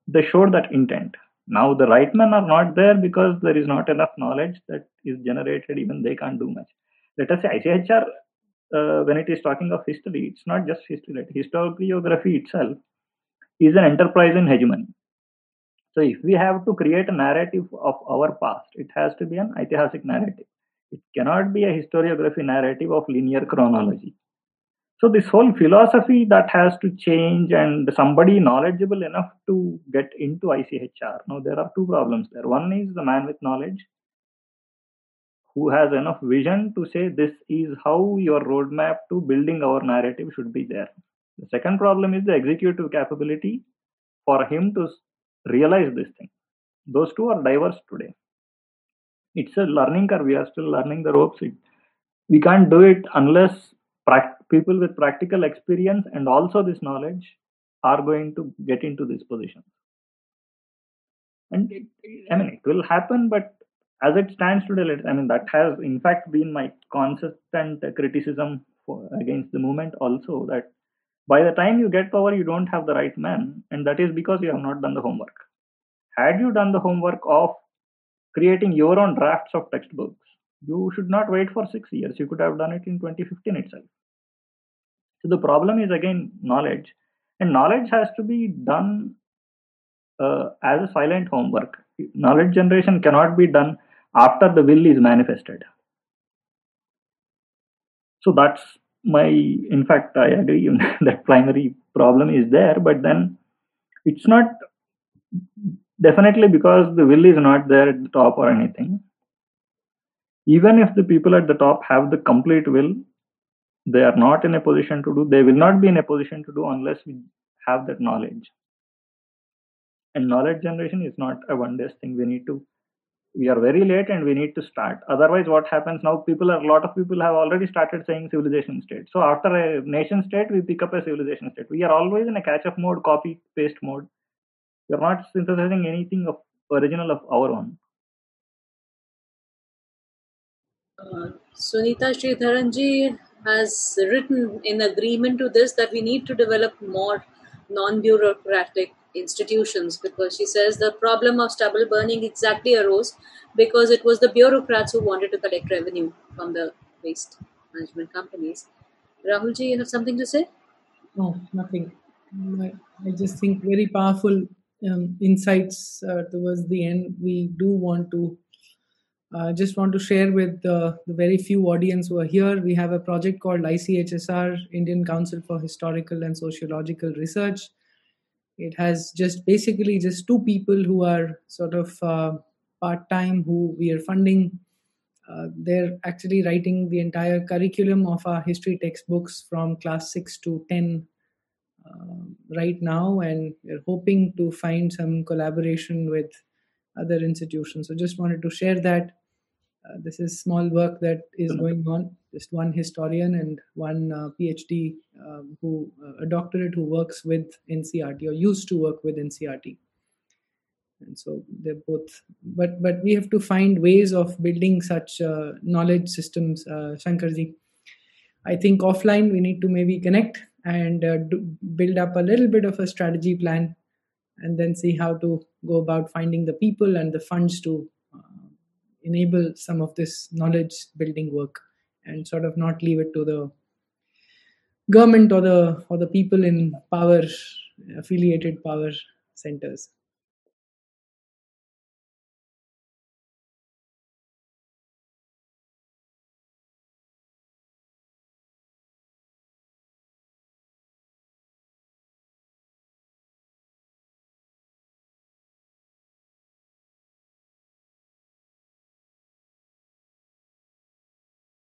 they showed that intent. Now the right men are not there because there is not enough knowledge that is generated. Even they can't do much. Let us say ICHR, uh, when it is talking of history, it's not just history. Like historiography itself is an enterprise in hegemony. So if we have to create a narrative of our past, it has to be an Aitihasik narrative. It cannot be a historiography narrative of linear chronology. So this whole philosophy that has to change and somebody knowledgeable enough to get into ICHR. Now there are two problems there. One is the man with knowledge who has enough vision to say this is how your roadmap to building our narrative should be there. The second problem is the executive capability for him to realize this thing. Those two are diverse today. It's a learning curve. We are still learning the ropes. we can't do it unless people with practical experience and also this knowledge are going to get into this position. And it, I mean, it will happen, but as it stands today, I mean, that has in fact been my consistent criticism for, against the movement also that by the time you get power, you don't have the right man, and that is because you have not done the homework. Had you done the homework of creating your own drafts of textbooks, you should not wait for six years. You could have done it in 2015 itself. So the problem is again knowledge, and knowledge has to be done uh, as a silent homework. Knowledge generation cannot be done after the will is manifested. So that's my in fact i agree that primary problem is there but then it's not definitely because the will is not there at the top or anything even if the people at the top have the complete will they are not in a position to do they will not be in a position to do unless we have that knowledge and knowledge generation is not a one day thing. We need to we are very late and we need to start. Otherwise what happens now people are a lot of people have already started saying civilization state. So after a nation state we pick up a civilization state. We are always in a catch up mode copy paste mode. We are not synthesizing anything of original of our own. Uh, sunita sridharanji has written in agreement to this that we need to develop more non-bureaucratic institutions because she says the problem of stubble burning exactly arose because it was the bureaucrats who wanted to collect revenue from the waste management companies. Rahulji, you have something to say? No, nothing. I just think very powerful um, insights uh, towards the end. We do want to uh, just want to share with uh, the very few audience who are here. We have a project called ICHSR, Indian Council for Historical and Sociological Research it has just basically just two people who are sort of uh, part time who we are funding. Uh, they're actually writing the entire curriculum of our history textbooks from class 6 to 10 uh, right now, and we're hoping to find some collaboration with other institutions. So, just wanted to share that. Uh, this is small work that is going on. Just one historian and one uh, PhD um, who uh, a doctorate who works with NCERT or used to work with NCERT. And so they're both, but but we have to find ways of building such uh, knowledge systems. Uh, Shankarji, I think offline we need to maybe connect and uh, do, build up a little bit of a strategy plan, and then see how to go about finding the people and the funds to enable some of this knowledge building work and sort of not leave it to the government or the or the people in power affiliated power centers